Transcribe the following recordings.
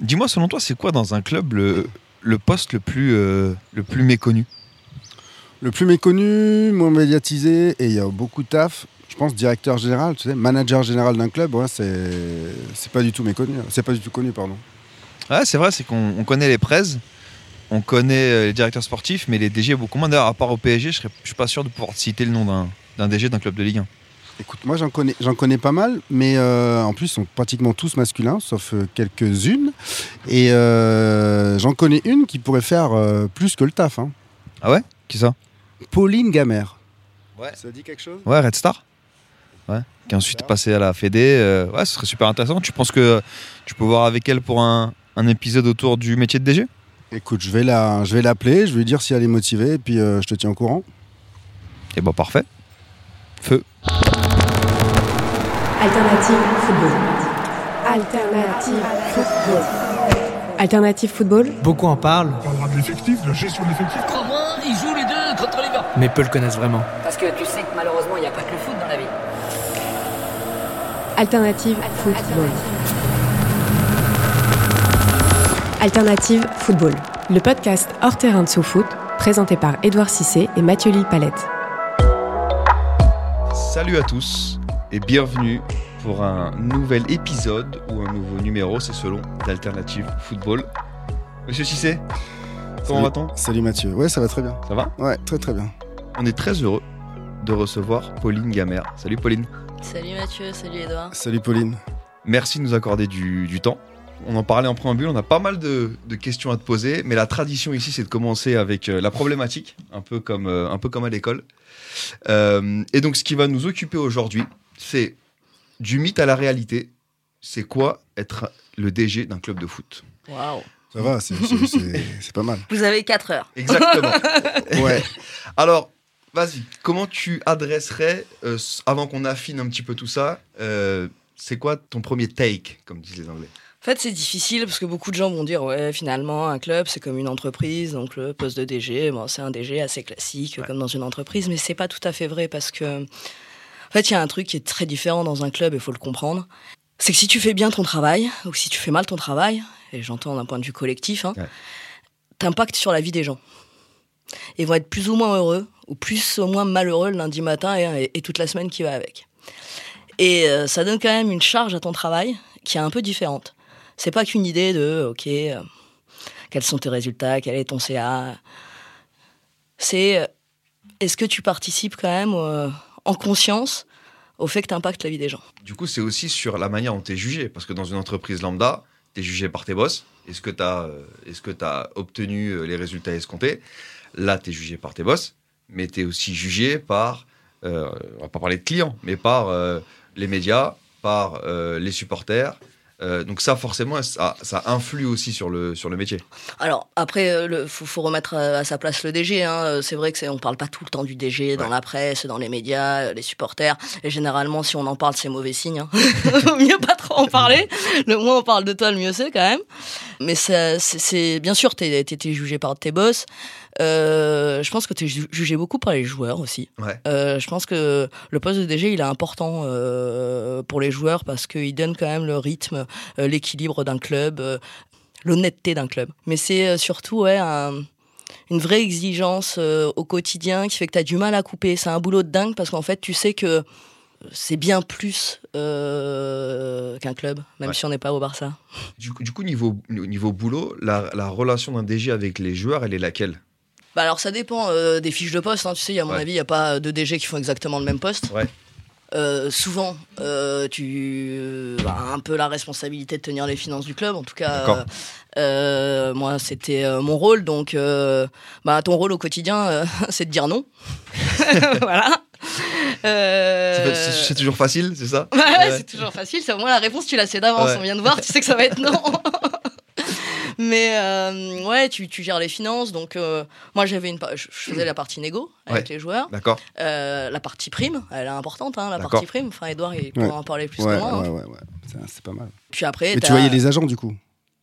Dis-moi, selon toi, c'est quoi dans un club le, le poste le plus, euh, le plus méconnu? Le plus méconnu, moins médiatisé, et il y a beaucoup de taf. Je pense directeur général, tu sais, manager général d'un club, ouais, c'est c'est pas du tout méconnu. C'est pas du tout connu, pardon. Ouais, c'est vrai, c'est qu'on on connaît les prêts, on connaît euh, les directeurs sportifs, mais les DG beaucoup moins. D'ailleurs, à part au PSG, je, serais, je suis pas sûr de pouvoir te citer le nom d'un- d'un DG d'un club de Ligue 1. Écoute, moi j'en connais, j'en connais pas mal, mais euh, en plus ils sont pratiquement tous masculins, sauf euh, quelques-unes. Et euh, j'en connais une qui pourrait faire euh, plus que le taf. hein. Ah ouais? Qui ça? Pauline Gamère. Ouais. Ça dit quelque chose? Ouais, Red Star Ouais. Qui est ensuite passé à la Fédé. euh, ouais, ce serait super intéressant. Tu penses que tu peux voir avec elle pour un, un épisode autour du métier de DG Écoute, je vais la, je vais l'appeler, je vais lui dire si elle est motivée, et puis euh, je te tiens au courant. Et bah parfait. Feu. Alternative football. Alternative football. Alternative football. Beaucoup en parlent, On parlera de l'effectif, de la gestion de l'effectif. Comment ils jouent les deux contre les gars mais peu le connaissent vraiment. Parce que tu sais que malheureusement, il n'y a pas que le foot dans la vie. Alternative football. Alternative football. Le podcast hors terrain de sous-foot, présenté par Édouard Cissé et Mathieu Lille-Palette. Salut à tous et bienvenue pour un nouvel épisode ou un nouveau numéro, c'est selon d'Alternative Football. Monsieur Cissé, comment va-t-on? Salut Mathieu. Ouais, ça va très bien. Ça va? Ouais, très très bien. On est très heureux de recevoir Pauline Gamère. Salut Pauline. Salut Mathieu, salut Edouard. Salut Pauline. Merci de nous accorder du, du temps. On en parlait en préambule, on a pas mal de, de questions à te poser, mais la tradition ici, c'est de commencer avec euh, la problématique, un peu comme, euh, un peu comme à l'école. Euh, et donc, ce qui va nous occuper aujourd'hui, c'est du mythe à la réalité. C'est quoi être le DG d'un club de foot? Waouh. Ça va, c'est- c'est c'est- c'est pas mal. Vous avez 4 heures. Exactement. Ouais. Alors, vas-y, comment tu adresserais, euh, avant qu'on affine un petit peu tout ça, euh, c'est quoi ton premier take, comme disent les Anglais? En fait, c'est difficile parce que beaucoup de gens vont dire ouais, finalement, un club c'est comme une entreprise, donc le poste de DG, bon, c'est un DG assez classique Ouais. comme dans une entreprise, mais c'est pas tout à fait vrai parce que fait, il y a un truc qui est très différent dans un club, il faut le comprendre. C'est que si tu fais bien ton travail ou si tu fais mal ton travail, et j'entends d'un point de vue collectif, hein, Ouais. t'impactes sur la vie des gens. Ils vont être plus ou moins heureux ou plus ou moins malheureux le lundi matin et, et toute la semaine qui va avec. Et euh, ça donne quand même une charge à ton travail qui est un peu différente. C'est pas qu'une idée de, ok, euh, quels sont tes résultats, quel est ton CA. C'est, euh, est-ce que tu participes quand même euh, en conscience au fait que tu impactes la vie des gens Du coup, c'est aussi sur la manière dont tu es jugé. Parce que dans une entreprise lambda, tu es jugé par tes boss. Est-ce que tu as, as obtenu euh, les résultats escomptés? Là, tu es jugé par tes boss, mais tu es aussi jugé par, euh, on va pas parler de clients, mais par euh, les médias, par euh, les supporters. Euh, donc ça, forcément, ça, ça influe aussi sur le, sur le métier. Alors après, il faut, faut remettre à, à sa place le DG. Hein. Euh, C'est vrai que c'est, on parle pas tout le temps du DG dans Ouais. la presse, dans les médias, euh, les supporters. Et généralement, si on en parle, c'est mauvais signe. Hein. Vaut mieux pas trop en parler. Le moins on parle de toi, le mieux c'est quand même. Mais c'est, bien sûr, t'es, t'es jugé par tes boss. Euh, je pense que t'es ju- jugé beaucoup par les joueurs aussi. Ouais. Euh, je pense que le poste de DG, il est important euh, pour les joueurs parce qu'il donne quand même le rythme, l'équilibre d'un club, l'honnêteté d'un club. Mais c'est surtout ouais, un- une vraie exigence au quotidien qui fait que tu as du mal à couper. C'est un boulot de dingue parce qu'en fait, tu sais que c'est bien plus euh, qu'un club, même Ouais. si on n'est pas au Barça. Du coup, du coup niveau, niveau boulot, la, la relation d'un DG avec les joueurs, elle est laquelle? Bah alors ça dépend euh, des fiches de poste. hein. Tu sais, à mon Ouais. avis, il n'y a pas de DG qui font exactement le même poste. Ouais. Euh, souvent, euh, tu as un peu la responsabilité de tenir les finances du club. En tout cas, euh, euh, moi, c'était euh, mon rôle. Donc, euh, bah, ton rôle au quotidien, euh, c'est de dire non. voilà. Euh, C'est toujours facile, c'est ça? Ouais, ouais, Ouais. c'est toujours facile. C'est au moins la réponse, tu la sais d'avance. Ouais. On vient de voir, tu sais que ça va être non. Mais euh, ouais, tu, tu gères les finances. Donc, euh, moi, j'avais une, je faisais la partie négo avec Ouais. les joueurs. D'accord. Euh, la partie prime, elle est importante, hein, la partie prime. Enfin, Edouard, il pourra Ouais. en parler plus Ouais, que moi. hein. ouais, ouais, ouais. C'est- pas mal. Puis après, Mais tu voyais les agents du coup?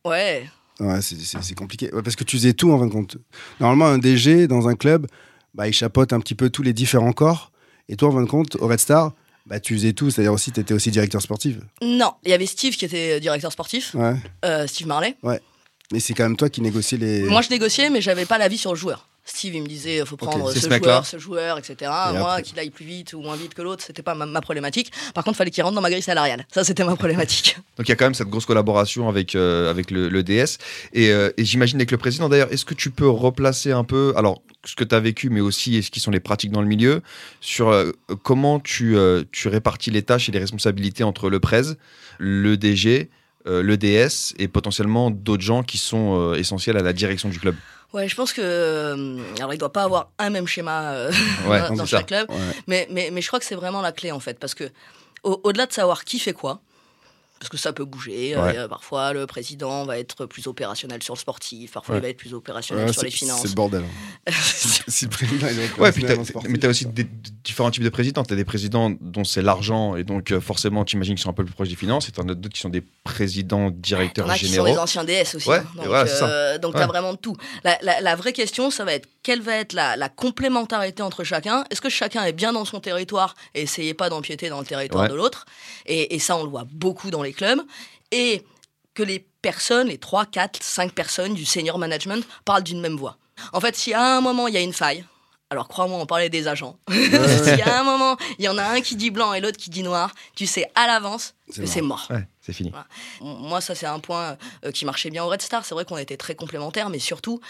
Ouais. Ouais, c'est- compliqué. Ouais, parce que tu faisais tout en fin de compte. Normalement, un DG dans un club, bah, il chapeaute un petit peu tous les différents corps. Et toi, en fin de compte, au Red Star, bah, tu faisais tout. C'est-à-dire aussi, tu étais aussi directeur sportif. Non, il y avait Steve qui était directeur sportif, Ouais. euh, Steve Marley. Mais c'est quand même toi qui négociais les. Moi, je négociais, mais j'avais pas l'avis sur le joueur. Steve, il me disait, faut prendre ce joueur, ce joueur, etc. Et Moi, qu'il aille plus vite ou moins vite que l'autre, c'était pas ma, ma problématique. Par contre, fallait qu'il rentre dans ma grille salariale. Ça, c'était ma problématique. Donc il y a quand même cette grosse collaboration avec, euh, avec le, le DS. Et, euh, et j'imagine avec le président, d'ailleurs, est-ce que tu peux replacer un peu, alors ce que tu as vécu, mais aussi ce qui sont les pratiques dans le milieu, sur euh, comment tu, euh, tu répartis les tâches et les responsabilités entre le presse, le DG, le DS et potentiellement d'autres gens qui sont euh, essentiels à la direction du club Ouais, je pense que. euh, alors, il doit pas avoir un même schéma euh, Ouais, dans, ça. chaque club. Ouais. Mais, mais, mais je crois que c'est vraiment la clé, en fait. Parce que, au- au-delà de savoir qui fait quoi, parce que ça peut bouger. euh, Ouais. a parfois, le président va être plus opérationnel sur le sportif. Parfois, Ouais. il va être plus opérationnel Ouais, sur les finances. C'est le bordel. hein. si le président il est Ouais, puis en sportif, mais tu as aussi des, différents types de présidents. Tu as des présidents dont c'est l'argent et donc euh, forcément, tu imagines qu'ils sont un peu plus proches des finances. Et tu en as d'autres qui sont des présidents directeurs en a qui sont généraux. des anciens DS aussi. Ouais, hein. Donc, euh, donc Ouais. t'as vraiment de tout. La, la- la vraie question, ça va être quelle va être la, la complémentarité entre chacun? Est-ce que chacun est bien dans son territoire? Et essayez pas d'empiéter dans le territoire Ouais. de l'autre et, et ça, on le voit beaucoup dans les clubs. Et que les personnes, les 3, 4, 5 personnes du senior management parlent d'une même voix. En fait, si à un moment il y a une faille, alors crois-moi, on parlait des agents. si à un moment il y en a un qui dit blanc et l'autre qui dit noir, tu sais à l'avance que c'est mort. Ouais, c'est fini. Moi, ça, c'est un point euh, qui marchait bien au Red Star. C'est vrai qu'on était très complémentaires, mais surtout,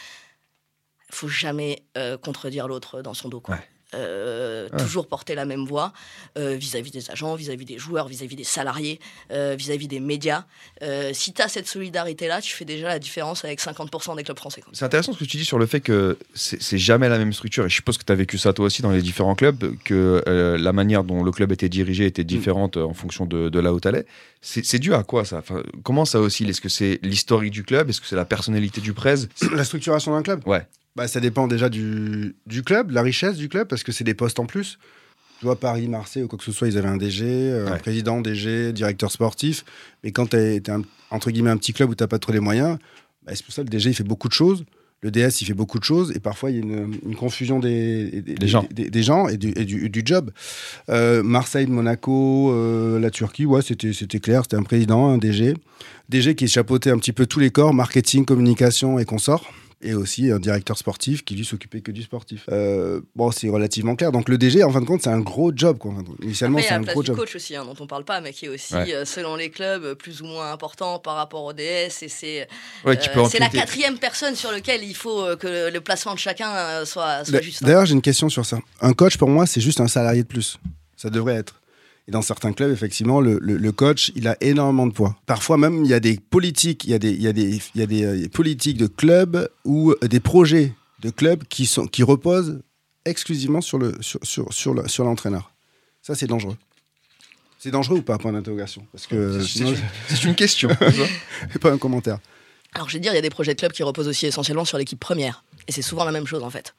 faut jamais euh, contredire l'autre dans son dos. quoi. Ouais. Euh, Ouais. Toujours porter la même voix euh, vis-à-vis des agents, vis-à-vis des joueurs, vis-à-vis des salariés, euh, vis-à-vis des médias. Euh, si tu as cette solidarité-là, tu fais déjà la différence avec 50% des clubs français. C'est intéressant ce que tu dis sur le fait que c'est jamais la même structure. Et je suppose que tu as vécu ça toi aussi dans les différents clubs, que euh, la manière dont le club était dirigé était différente en fonction de, de là où tu allais. C'est c'est dû à quoi ça? Enfin, Comment ça oscille? Est-ce que c'est l'historique du club? Est-ce que c'est la personnalité du presse La structuration d'un club? Ouais. Bah, ça dépend déjà du, du club, la richesse du club, parce que c'est des postes en plus. Tu vois, Paris, Marseille ou quoi que ce soit, ils avaient un DG, euh, un président, DG, directeur sportif. Mais quand tu es, entre guillemets un petit club où tu pas trop les moyens, bah, c'est pour ça que le DG, il fait beaucoup de choses. Le DS, il fait beaucoup de choses. Et parfois, il y a une, une confusion des, des, Des gens. des- gens et du, et du, du job. Euh, Marseille, Monaco, euh, la Turquie, ouais, c'était c'était clair. C'était un président, un DG. DG qui chapeautait un petit peu tous les corps, marketing, communication et consorts et aussi un directeur sportif qui lui s'occupait que du sportif. Euh, bon, c'est relativement clair. Donc le DG, en fin de compte, c'est un gros job. Quoi. Initialement, Après, il y c'est a un la place gros du job. coach aussi, hein, dont on parle pas, mais qui est aussi, Ouais. euh, selon les clubs, plus ou moins important par rapport au DS. Et c'est Ouais, Euh, la quatrième personne sur lequel il faut que le, placement de chacun soit, soit D'a- juste. hein. D'ailleurs, j'ai une question sur ça. Un coach, pour moi, c'est juste un salarié de plus. Ça devrait être. Et dans certains clubs, effectivement, le, le- le coach, il a énormément de poids. Parfois même, il y a des politiques, il y a des, il y a des, il y a des euh, politiques de clubs ou euh, des projets de clubs qui, sont, qui reposent exclusivement sur le sur, sur, sur le- sur l'entraîneur. Ça, c'est dangereux. C'est dangereux ou pas Point d'interrogation? Parce que C'est- sinon, c'est- C'est une question. c'est pas un commentaire. Alors, je vais dire, il y a des projets de clubs qui reposent aussi essentiellement sur l'équipe première. Et c'est souvent la même chose, en fait.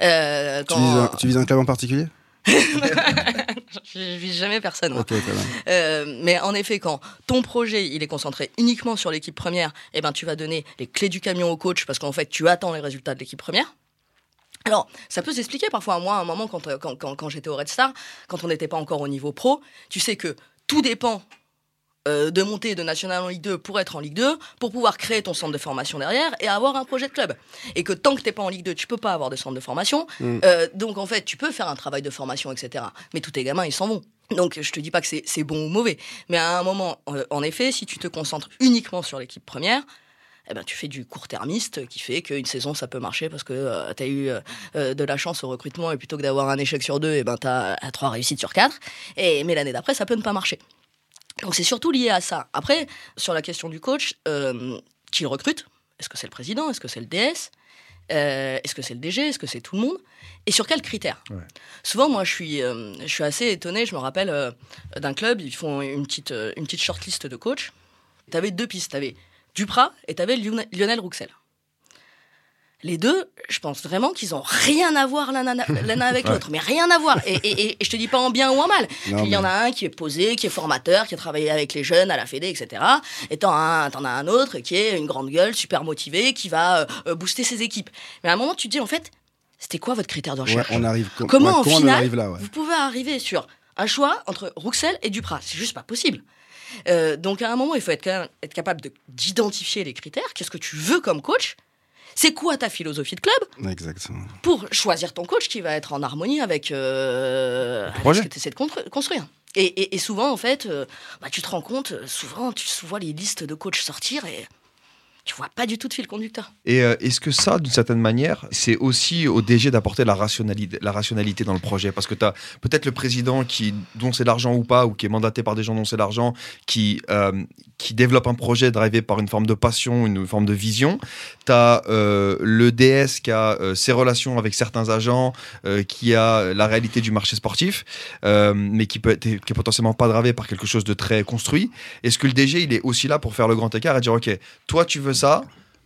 Euh, Tu, quand... vises un, tu vises un club en particulier? Je vise jamais personne. bien. Euh, mais en effet, quand ton projet il est concentré uniquement sur l'équipe première, eh ben, tu vas donner les clés du camion au coach parce qu'en fait, tu attends les résultats de l'équipe première. Alors, ça peut s'expliquer parfois. Moi, à un moment, quand, euh, quand, quand, quand j'étais au Red Star, quand on n'était pas encore au niveau pro, tu sais que tout dépend euh, de monter de national en Ligue 2 pour être en Ligue 2, pour pouvoir créer ton centre de formation derrière et avoir un projet de club. Et que tant que t'es pas en Ligue 2, tu peux pas avoir de centre de formation. Mm. Euh, donc en fait, tu peux faire un travail de formation, etc. Mais tous tes gamins, ils s'en vont. Donc je te dis pas que c'est bon ou mauvais. Mais à un moment, euh, en effet, si tu te concentres uniquement sur l'équipe première, eh ben, tu fais du court-termiste qui fait qu'une saison, ça peut marcher parce que tu as eu euh, euh, de la chance au recrutement et plutôt que d'avoir un échec sur deux, eh ben, tu as trois réussites sur quatre. Et, mais l'année d'après, ça peut ne pas marcher. Donc c'est surtout lié à ça. Après, sur la question du coach, euh, qui le recrute? Est-ce que c'est le président? Est-ce que c'est le DS Euh, Est-ce que c'est le DG Est-ce que c'est tout le monde? Et sur quels critères? Ouais. Souvent, moi, je suis, euh, je suis assez étonné. Je me rappelle d'un club, ils font une petite, une petite shortlist de coachs. Tu avais deux pistes. Tu avais Duprat et tu avais Lionel Rouxel. Les deux, je pense vraiment qu'ils ont rien à voir l'un avec Ouais. l'autre, mais rien à voir. Et, et- et- je te dis pas en bien ou en mal. Non, Il y en a un qui est posé, qui est formateur, qui a travaillé avec les jeunes à la Fédé, etc. Et t'en as as un autre qui est une grande gueule, super motivé, qui va euh, booster ses équipes. Mais à un moment, tu te dis, en fait, c'était quoi votre critère de Ouais, recherche? on arrive. com- Comment, ouais, en comment on arrive là vous pouvez arriver sur un choix entre Rouxel et Duprat? C'est juste pas possible. Euh, donc à un moment, il faut être, capable de- d'identifier les critères. Qu'est-ce que tu veux comme coach? C'est quoi ta philosophie de club Exactement. pour choisir ton coach qui va être en harmonie avec, euh, avec ce que tu essaies de constru- construire. Et, et- et souvent, en fait, euh, bah, tu te rends compte, euh, souvent, tu vois les listes de coachs sortir et tu vois pas du tout de fil conducteur. Et euh, est-ce que ça, d'une certaine manière, c'est aussi au DG d'apporter la rationalité, la rationalité dans le projet? Parce que tu as peut-être le président qui, dont c'est l'argent ou pas, ou qui est mandaté par des gens dont c'est l'argent, qui, euh, qui développe un projet drivé par une forme de passion, une forme de vision. Tu as le DS qui a euh, ses relations avec certains agents, euh, qui a la réalité du marché sportif, euh, mais qui, peut être, qui est potentiellement pas drivé par quelque chose de très construit. Est-ce que le DG, il est aussi là pour faire le grand écart et dire, OK, toi, tu veux ça,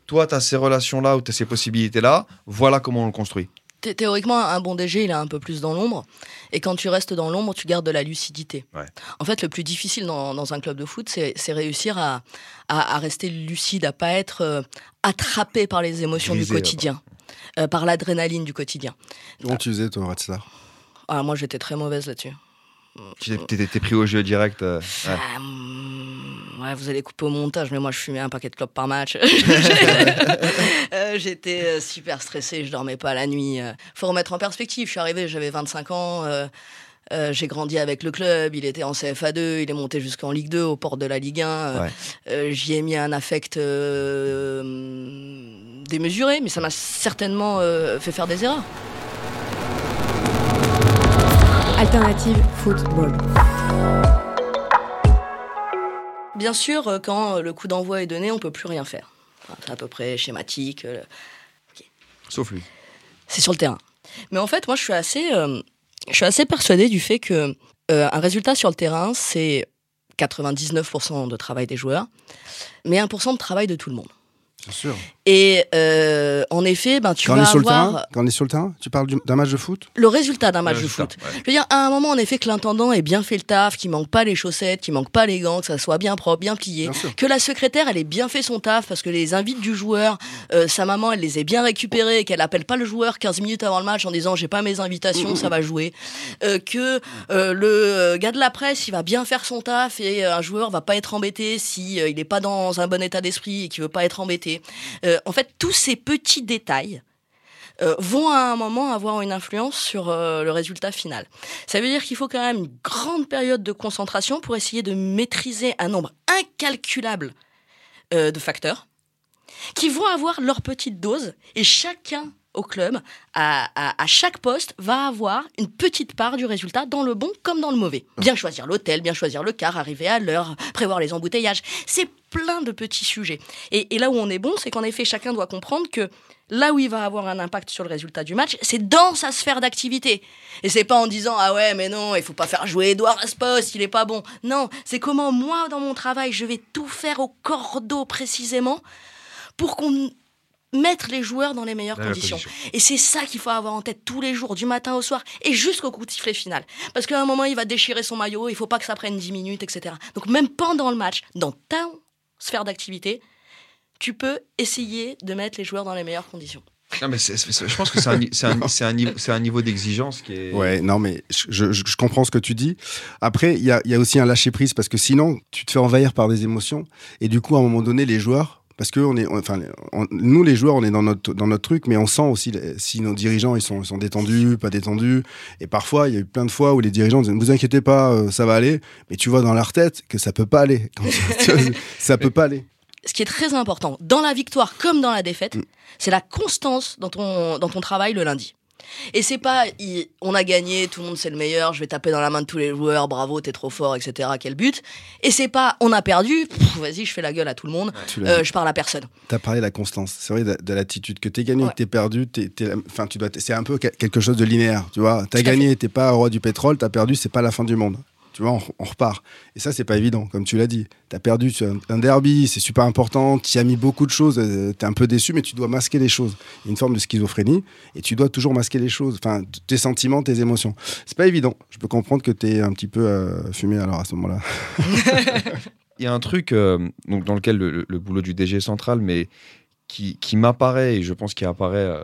toi, tu as ces relations-là ou tu as ces possibilités-là, voilà comment on le construit. Thé- Théoriquement, un bon DG, il est un peu plus dans l'ombre. Et quand tu restes dans l'ombre, tu gardes de la lucidité. Ouais. En fait, le plus difficile dans, dans un club de foot, c'est réussir à, à- à rester lucide, à pas être euh, attrapé par les émotions Grisé, du quotidien, euh, par l'adrénaline du quotidien. Comment tu faisais, toi, Red Star Ah, moi, j'étais très mauvaise là-dessus. T'es pris au jeu direct. euh, ouais. Ah, mm, ouais, vous allez couper au montage, mais moi je fumais un paquet de clopes par match. Euh, J'étais euh, super stressé, je dormais pas la nuit. euh. Faut remettre en perspective, je suis arrivé, j'avais 25 ans. euh, euh, j'ai grandi avec le club, il était en CFA2, il est monté jusqu'en Ligue 2, aux portes de la Ligue 1. euh, Ouais. euh, J'y ai mis un affect euh, mm, démesuré, mais ça m'a certainement euh, fait faire des erreurs. Alternative Football. Bien sûr, euh, quand le coup d'envoi est donné, on peut plus rien faire. Enfin, C'est à peu près schématique. euh, Sauf lui. c'est sur le terrain. Mais en fait, moi, je suis assez, euh, je suis assez persuadé du fait que euh, un résultat sur le terrain, c'est 99% de travail des joueurs, mais 1% de travail de tout le monde. Sûr. Et euh, en effet, ben, tu Quand on, vas est sur le avoir terrain, quand on est sur le terrain, tu parles du- d'un match de foot? Le résultat d'un match Le de résultat, foot. ouais. Je veux dire, à un moment, en effet, que l'intendant ait bien fait le taf, qu'il manque pas les chaussettes, qu'il manque pas les gants, que ça soit bien propre, bien plié. Bien sûr. Que la secrétaire, elle ait bien fait son taf parce que les invites du joueur, euh, sa maman, elle les ait bien récupérés et qu'elle appelle pas le joueur 15 minutes avant le match en disant j'ai pas mes invitations, ça va jouer. Euh, que euh, le gars de la presse, il va bien faire son taf et un joueur va pas être embêté si euh, il est pas dans un bon état d'esprit et qu'il veut pas être embêté. Euh, en fait, tous ces petits détails euh, vont à un moment avoir une influence sur euh, le résultat final. Ça veut dire qu'il faut quand même une grande période de concentration pour essayer de maîtriser un nombre incalculable de facteurs qui vont avoir leur petite dose et chacun au club, à, à- à chaque poste, va avoir une petite part du résultat dans le bon comme dans le mauvais. Bien choisir l'hôtel, bien choisir le car, arriver à l'heure, prévoir les embouteillages. C'est plein de petits sujets. Et, et là où on est bon, c'est qu'en effet, chacun doit comprendre que là où il va avoir un impact sur le résultat du match, c'est dans sa sphère d'activité. Et c'est pas en disant ah ouais mais non, il faut pas faire jouer Edouard à ce poste, il est pas bon. Non, c'est comment moi dans mon travail, je vais tout faire au cordeau précisément pour qu'on mette les joueurs dans les meilleures Dans conditions. position. Et c'est ça qu'il faut avoir en tête tous les jours, du matin au soir, et jusqu'au coup de sifflet final. Parce qu'à un moment, il va déchirer son maillot, il faut pas que ça prenne 10 minutes, etc. Donc même pendant le match, dans ta sphère d'activité, tu peux essayer de mettre les joueurs dans les meilleures conditions. Non, mais je pense que c'est un, un- un niveau, c'est un niveau d'exigence qui est. Ouais, non, mais je, je- je comprends ce que tu dis. Après, il y a, il y a aussi un lâcher-prise parce que sinon, tu te fais envahir par des émotions. Et du coup, à un moment donné, les joueurs, parce que on est, on- enfin, on- nous, les joueurs, on est dans notre, dans notre truc, mais on sent aussi si nos dirigeants, ils sont, ils sont détendus, pas détendus. Et parfois, il y a eu plein de fois où les dirigeants disaient, ne vous inquiétez pas, euh, ça va aller. Mais tu vois dans leur tête que ça peut pas aller. Quand ça peut pas aller. Ce qui est très important, dans la victoire comme dans la défaite, Mm. c'est la constance dans ton, dans ton travail le lundi. Et c'est pas, il- on a gagné, tout le monde c'est le meilleur, je vais taper dans la main de tous les joueurs, bravo, t'es trop fort, etc. Quel but. Et c'est pas, on a perdu, vas-y, je fais la gueule à tout le monde, euh, je parle à personne. T'as parlé de la constance. C'est vrai de, de l'attitude que t'es gagné, Ouais. que t'es perdu. T'es, t'es- enfin, tu dois. C'est un peu que- quelque chose de linéaire, tu vois. T'as gagné, t'es pas roi du pétrole. T'as perdu, c'est pas la fin du monde. Tu vois, on, repart. Et ça, c'est pas évident, comme tu l'as dit. Perdu tu as un, un derby, c'est super important. Tu as mis beaucoup de choses. euh, T'es un peu déçu, mais tu dois masquer les choses. Il y a une forme de schizophrénie, et tu dois toujours masquer les choses. Enfin, tes sentiments, tes émotions. C'est pas évident. Je peux comprendre que t'es un petit peu euh, fumé alors à ce moment-là. Il y a un truc euh, dans lequel le, boulot du DG est central, mais qui, qui m'apparaît, et je pense qu'il apparaît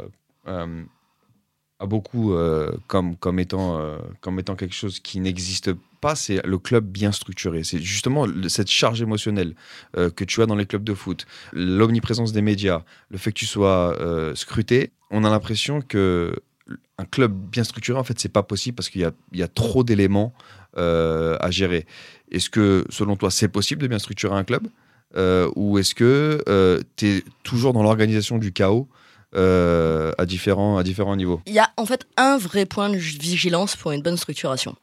à beaucoup euh, comme, comme, étant, euh, comme étant quelque chose qui n'existe pas, c'est le club bien structuré. C'est justement cette charge émotionnelle euh, que tu as dans les clubs de foot, l'omniprésence des médias, le fait que tu sois scruté. On a l'impression que un club bien structuré, en fait, c'est pas possible parce qu'il y a, y a trop d'éléments à gérer. Est-ce que, selon toi, c'est possible de bien structurer un club? Ou est-ce que tu es toujours dans l'organisation du chaos euh, à, différents, à différents niveaux Il y a en fait un vrai point de vigilance pour une bonne structuration.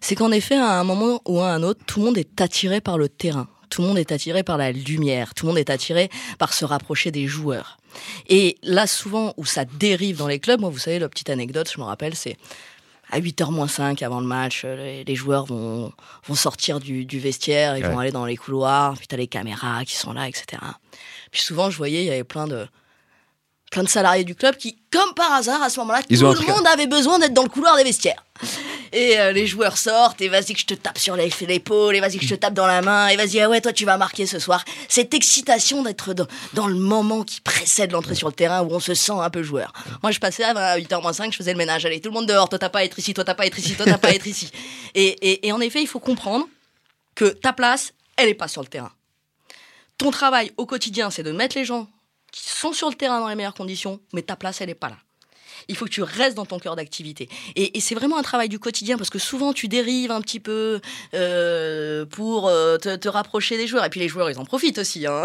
C'est qu'en effet, à un moment ou à un autre, tout le monde est attiré par le terrain. Tout le monde est attiré par la lumière. Tout le monde est attiré par se rapprocher des joueurs. Et là, souvent, où ça dérive dans les clubs, moi, vous savez, la petite anecdote, je me rappelle, c'est à 8h moins 5 avant le match, euh, les, les joueurs vont, vont sortir du, du vestiaire, ils Ouais. vont aller dans les couloirs, puis t'as les caméras qui sont là, etc. Puis souvent, je voyais, il y avait plein de, plein de salariés du club qui, comme par hasard, à ce moment-là, tout le monde avait besoin d'être dans le couloir des vestiaires. Et euh, les joueurs sortent, et vas-y que je te tape sur l'épaule, et vas-y que je te tape dans la main, et vas-y, ah ouais, toi tu vas marquer ce soir. Cette excitation d'être dans, dans le moment qui précède l'entrée sur le terrain où on se sent un peu joueur. Moi je passais à 8h05, je faisais le ménage, allez, tout le monde dehors, toi t'as pas à être ici, toi t'as pas à être ici, toi t'as pas à être ici. Et, et- et en effet, il faut comprendre que ta place, elle est pas sur le terrain. Ton travail au quotidien, c'est de mettre les gens qui sont sur le terrain dans les meilleures conditions, mais ta place, elle est pas là. Il faut que tu restes dans ton cœur d'activité. Et, et c'est vraiment un travail du quotidien parce que souvent tu dérives un petit peu euh, pour euh, te, te rapprocher des joueurs. Et puis les joueurs, ils en profitent aussi. hein.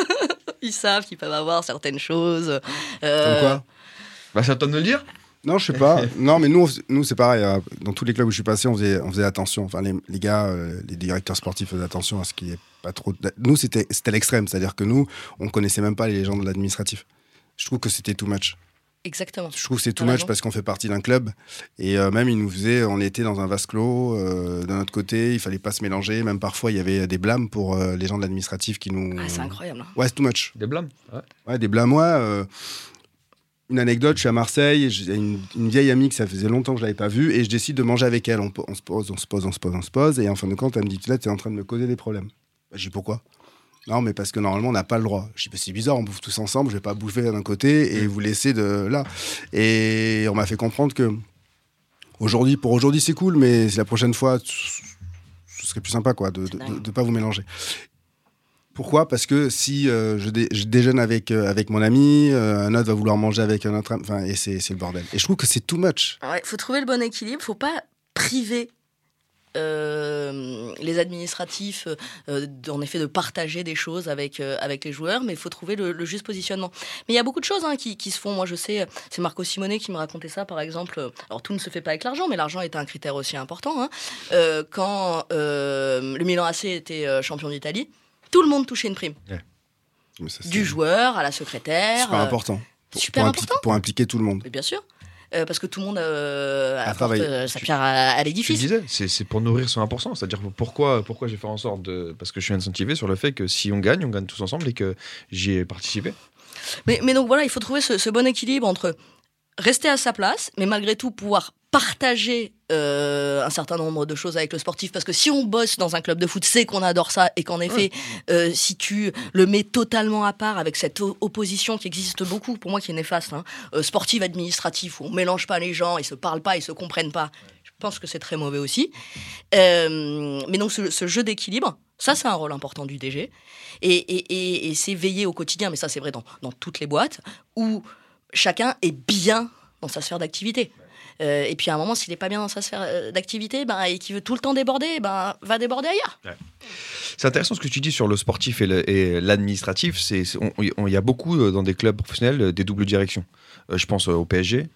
ils savent qu'ils peuvent avoir certaines choses. euh, Comme quoi? Bah, C'est à toi de le dire? Non, je sais pas. non, mais nous, on nous c'est pareil. euh, Dans tous les clubs où je suis passé, on faisait, on faisait attention. Enfin, les, les gars, euh, les directeurs sportifs faisaient attention à ce qui est pas trop. Nous, c'était c'était l'extrême. C'est-à-dire que nous, on connaissait même pas les gens de l'administratif. Je trouve que c'était too much. Exactement. Je trouve que c'est too much parce qu'on fait partie d'un club. Et euh, même, ils nous faisaient, on était dans un vase clos. euh, D'un autre côté, il fallait pas se mélanger. Même parfois, il y avait des blâmes pour euh, les gens de l'administratif qui nous. Ah, c'est incroyable. hein. Ouais, c'est too much. Des blâmes. Ouais. Ouais, des blâmes, ouais. Une anecdote, je suis à Marseille, j'ai une, une vieille amie que ça faisait longtemps que je l'avais pas vue, et je décide de manger avec elle. On, se pose, on se pose, on se pose, on se pose, et en fin de compte, elle me dit, là, tu es en train de me causer des problèmes. Bah, je dis, pourquoi? Non, mais parce que normalement, on n'a pas le droit. Je dis, bah, c'est bizarre, on bouffe tous ensemble, je vais pas bouffer d'un côté et vous laisser de là. Et on m'a fait comprendre que aujourd'hui, pour aujourd'hui, c'est cool, mais la prochaine fois, ce serait plus sympa, quoi, de ne pas vous mélanger. Pourquoi? Parce que si euh, je, dé- je déjeune avec, euh, avec mon ami, euh, un autre va vouloir manger avec un autre, enfin, et c'est le bordel. Et je trouve que c'est too much. Il faut trouver le bon équilibre. faut pas priver les administratifs, en effet, de partager des choses avec, avec les joueurs, mais il faut trouver le, juste positionnement. Mais il y a beaucoup de choses hein, qui, se font. Moi, je sais, c'est Marco Simonet qui me racontait ça, par exemple. Alors, tout ne se fait pas avec l'argent, mais l'argent est un critère aussi important. hein. Quand le Milan AC était champion d'Italie, tout le monde touchait une prime. Mais ça, c'est Du joueur à la secrétaire. super euh, important. Pour, super pour impli- important. pour impliquer tout le monde. bien sûr. Euh, parce que tout le monde euh, À apporte euh, sa pierre à, à Tu l'édifice. disais, c'est c'est pour nourrir son 1%. C'est-à-dire pourquoi, pourquoi j'ai fait en sorte de. Parce que je suis incentivé sur le fait que si on gagne, on gagne tous ensemble et que j'y ai participé. Mais, mais donc voilà, il faut trouver ce, ce bon équilibre entre rester à sa place, mais malgré tout pouvoir partager euh, un certain nombre de choses avec le sportif. Parce que si on bosse dans un club de foot, c'est qu'on adore ça et qu'en effet, euh, si tu le mets totalement à part avec cette opposition qui existe beaucoup, pour moi qui est néfaste, hein, euh, sportive administrative, où on mélange pas les gens, ils se parlent pas, ils se comprennent pas. Je pense que c'est très mauvais aussi. Mais donc ce, ce jeu d'équilibre, ça c'est un rôle important du DG. Et, et- et- et c'est veiller au quotidien, mais ça c'est vrai dans, dans toutes les boîtes, où chacun est bien dans sa sphère d'activité. Euh, et puis à un moment, s'il n'est pas bien dans sa sphère euh, d'activité ben, et qu'il veut tout le temps déborder, ben, va déborder ailleurs. C'est intéressant ce que tu dis sur le sportif et l'administratif. Il y a beaucoup euh, dans des clubs professionnels des doubles directions. Je pense au PSG.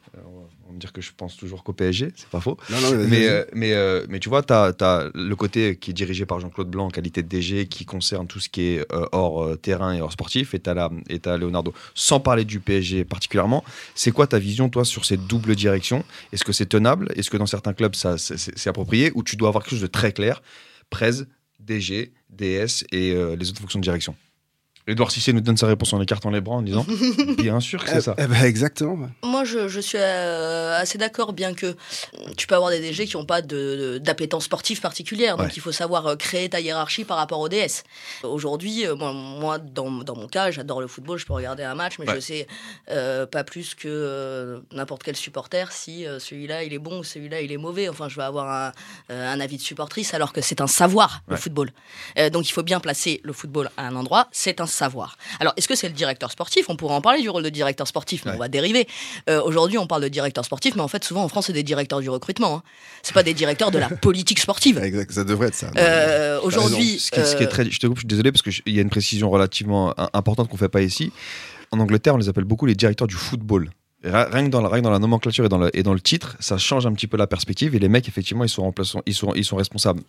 Me dire que je pense toujours qu'au PSG, c'est pas faux. Non, non, mais, Mais, vas-y. euh, mais, euh, mais tu vois, tu as, le côté qui est dirigé par Jean-Claude Blanc en qualité de DG qui concerne tout ce qui est euh, hors terrain et hors sportif, et tu as, Leonardo. Sans parler du PSG particulièrement, c'est quoi ta vision, toi, sur ces doubles directions? Est-ce que c'est tenable? Est-ce que dans certains clubs, ça, c'est, approprié? Ou tu dois avoir quelque chose de très clair? Prez, DG, DS et les autres fonctions de direction? Edouard Cissé nous donne sa réponse en écartant les bras en disant Bien sûr que c'est Eh- ça. eh ben, exactement. Moi, je, je suis euh, assez d'accord, bien que tu peux avoir des DG qui n'ont pas de- de- d'appétence sportive particulière. Donc, Ouais. il faut savoir euh, créer ta hiérarchie par rapport au DS. Aujourd'hui, euh, moi, moi, dans, dans mon cas, j'adore le football, je peux regarder un match, mais Ouais. je sais euh, pas plus que euh, n'importe quel supporter si euh, celui-là il est bon ou celui-là il est mauvais. Enfin, je vais avoir un, euh, un avis de supportrice alors que c'est un savoir, le football. Euh, donc, il faut bien placer le football à un endroit, c'est un savoir. Alors, est-ce que c'est le directeur sportif? On pourrait en parler du rôle de directeur sportif, mais Ouais. on va dériver. Euh, Aujourd'hui, on parle de directeur sportif, mais en fait, souvent en France, c'est des directeurs du recrutement. Hein. C'est pas des directeurs de la politique sportive. Exact, ça devrait être ça. Euh, Aujourd'hui, Ce qui, ce qui est euh, très, je te coupe, je suis désolé parce qu'il y a une précision relativement importante qu'on fait pas ici. En Angleterre, on les appelle beaucoup les directeurs du football. Rien que, dans la, rien que dans la nomenclature et dans, le, et dans le titre, ça change un petit peu la perspective. Et les mecs, effectivement, ils sont, remplaçants- ils sont, ils sont responsables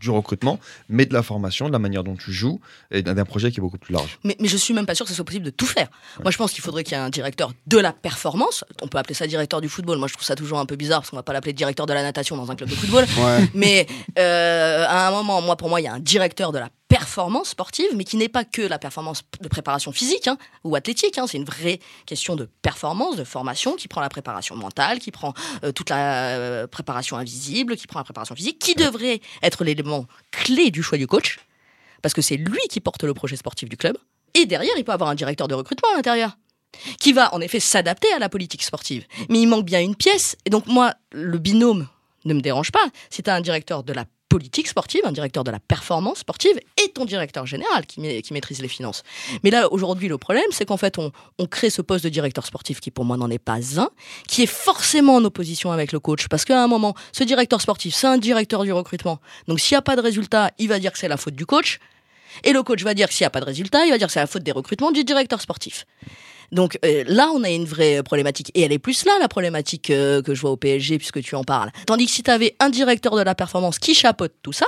du recrutement, mais de la formation, de la manière dont tu joues et d'un projet qui est beaucoup plus large. Mais, mais je suis même pas sûr que ce soit possible de tout faire. Moi, je pense qu'il faudrait qu'il y ait un directeur de la performance. On peut appeler ça directeur du football. Moi, je trouve ça toujours un peu bizarre parce qu'on va pas l'appeler directeur de la natation dans un club de football. Ouais. Mais euh, à un moment, moi, pour moi, il y a un directeur de la performance sportive, mais qui n'est pas que la performance de préparation physique hein, ou athlétique. hein. C'est une vraie question de performance, de formation, qui prend la préparation mentale, qui prend euh, toute la euh, préparation invisible, qui prend la préparation physique, qui devrait être l'élément clé du choix du coach, parce que c'est lui qui porte le projet sportif du club. Et derrière, il peut avoir un directeur de recrutement à l'intérieur qui va en effet s'adapter à la politique sportive. Mais il manque bien une pièce. Et donc moi, le binôme ne me dérange pas. Si tu as un directeur de la politique sportive, un directeur de la performance sportive et ton directeur général qui, qui maîtrise les finances. Mais là, aujourd'hui, le problème, c'est qu'en fait, on, on crée ce poste de directeur sportif qui, pour moi, n'en est pas un, qui est forcément en opposition avec le coach. Parce qu'à un moment, ce directeur sportif, c'est un directeur du recrutement. Donc, s'il n'y a pas de résultat, il va dire que c'est la faute du coach. Et le coach va dire que s'il n'y a pas de résultat, il va dire que c'est la faute des recrutements du directeur sportif. Donc euh, là, on a une vraie problématique. Et elle est plus là, la problématique euh, que je vois au PSG, puisque tu en parles. Tandis que si tu avais un directeur de la performance qui chapeaute tout ça,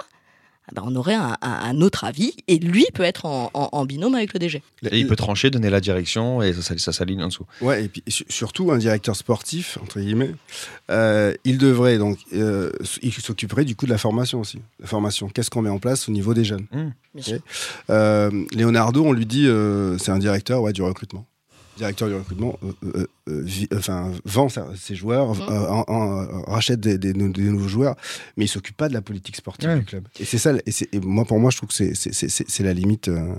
ah ben, on aurait un, un- un autre avis. Et lui peut être en, en- en binôme avec le DG. Et il peut trancher, donner la direction et ça, ça, ça s'aligne en dessous. Ouais, et puis su- surtout un directeur sportif, entre guillemets, euh, il devrait donc, euh, il s'occuperait du coup de la formation aussi. La formation, qu'est-ce qu'on met en place au niveau des jeunes? Euh, Leonardo, on lui dit, euh, c'est un directeur ouais, du recrutement. Directeur du recrutement, euh, euh, euh, enfin, vend ses joueurs, euh, en- en- rachète des, des nou- des nouveaux joueurs, mais il s'occupe pas de la politique sportive Ouais. du club. Et c'est ça, et, moi pour moi, je trouve que c'est- la limite euh,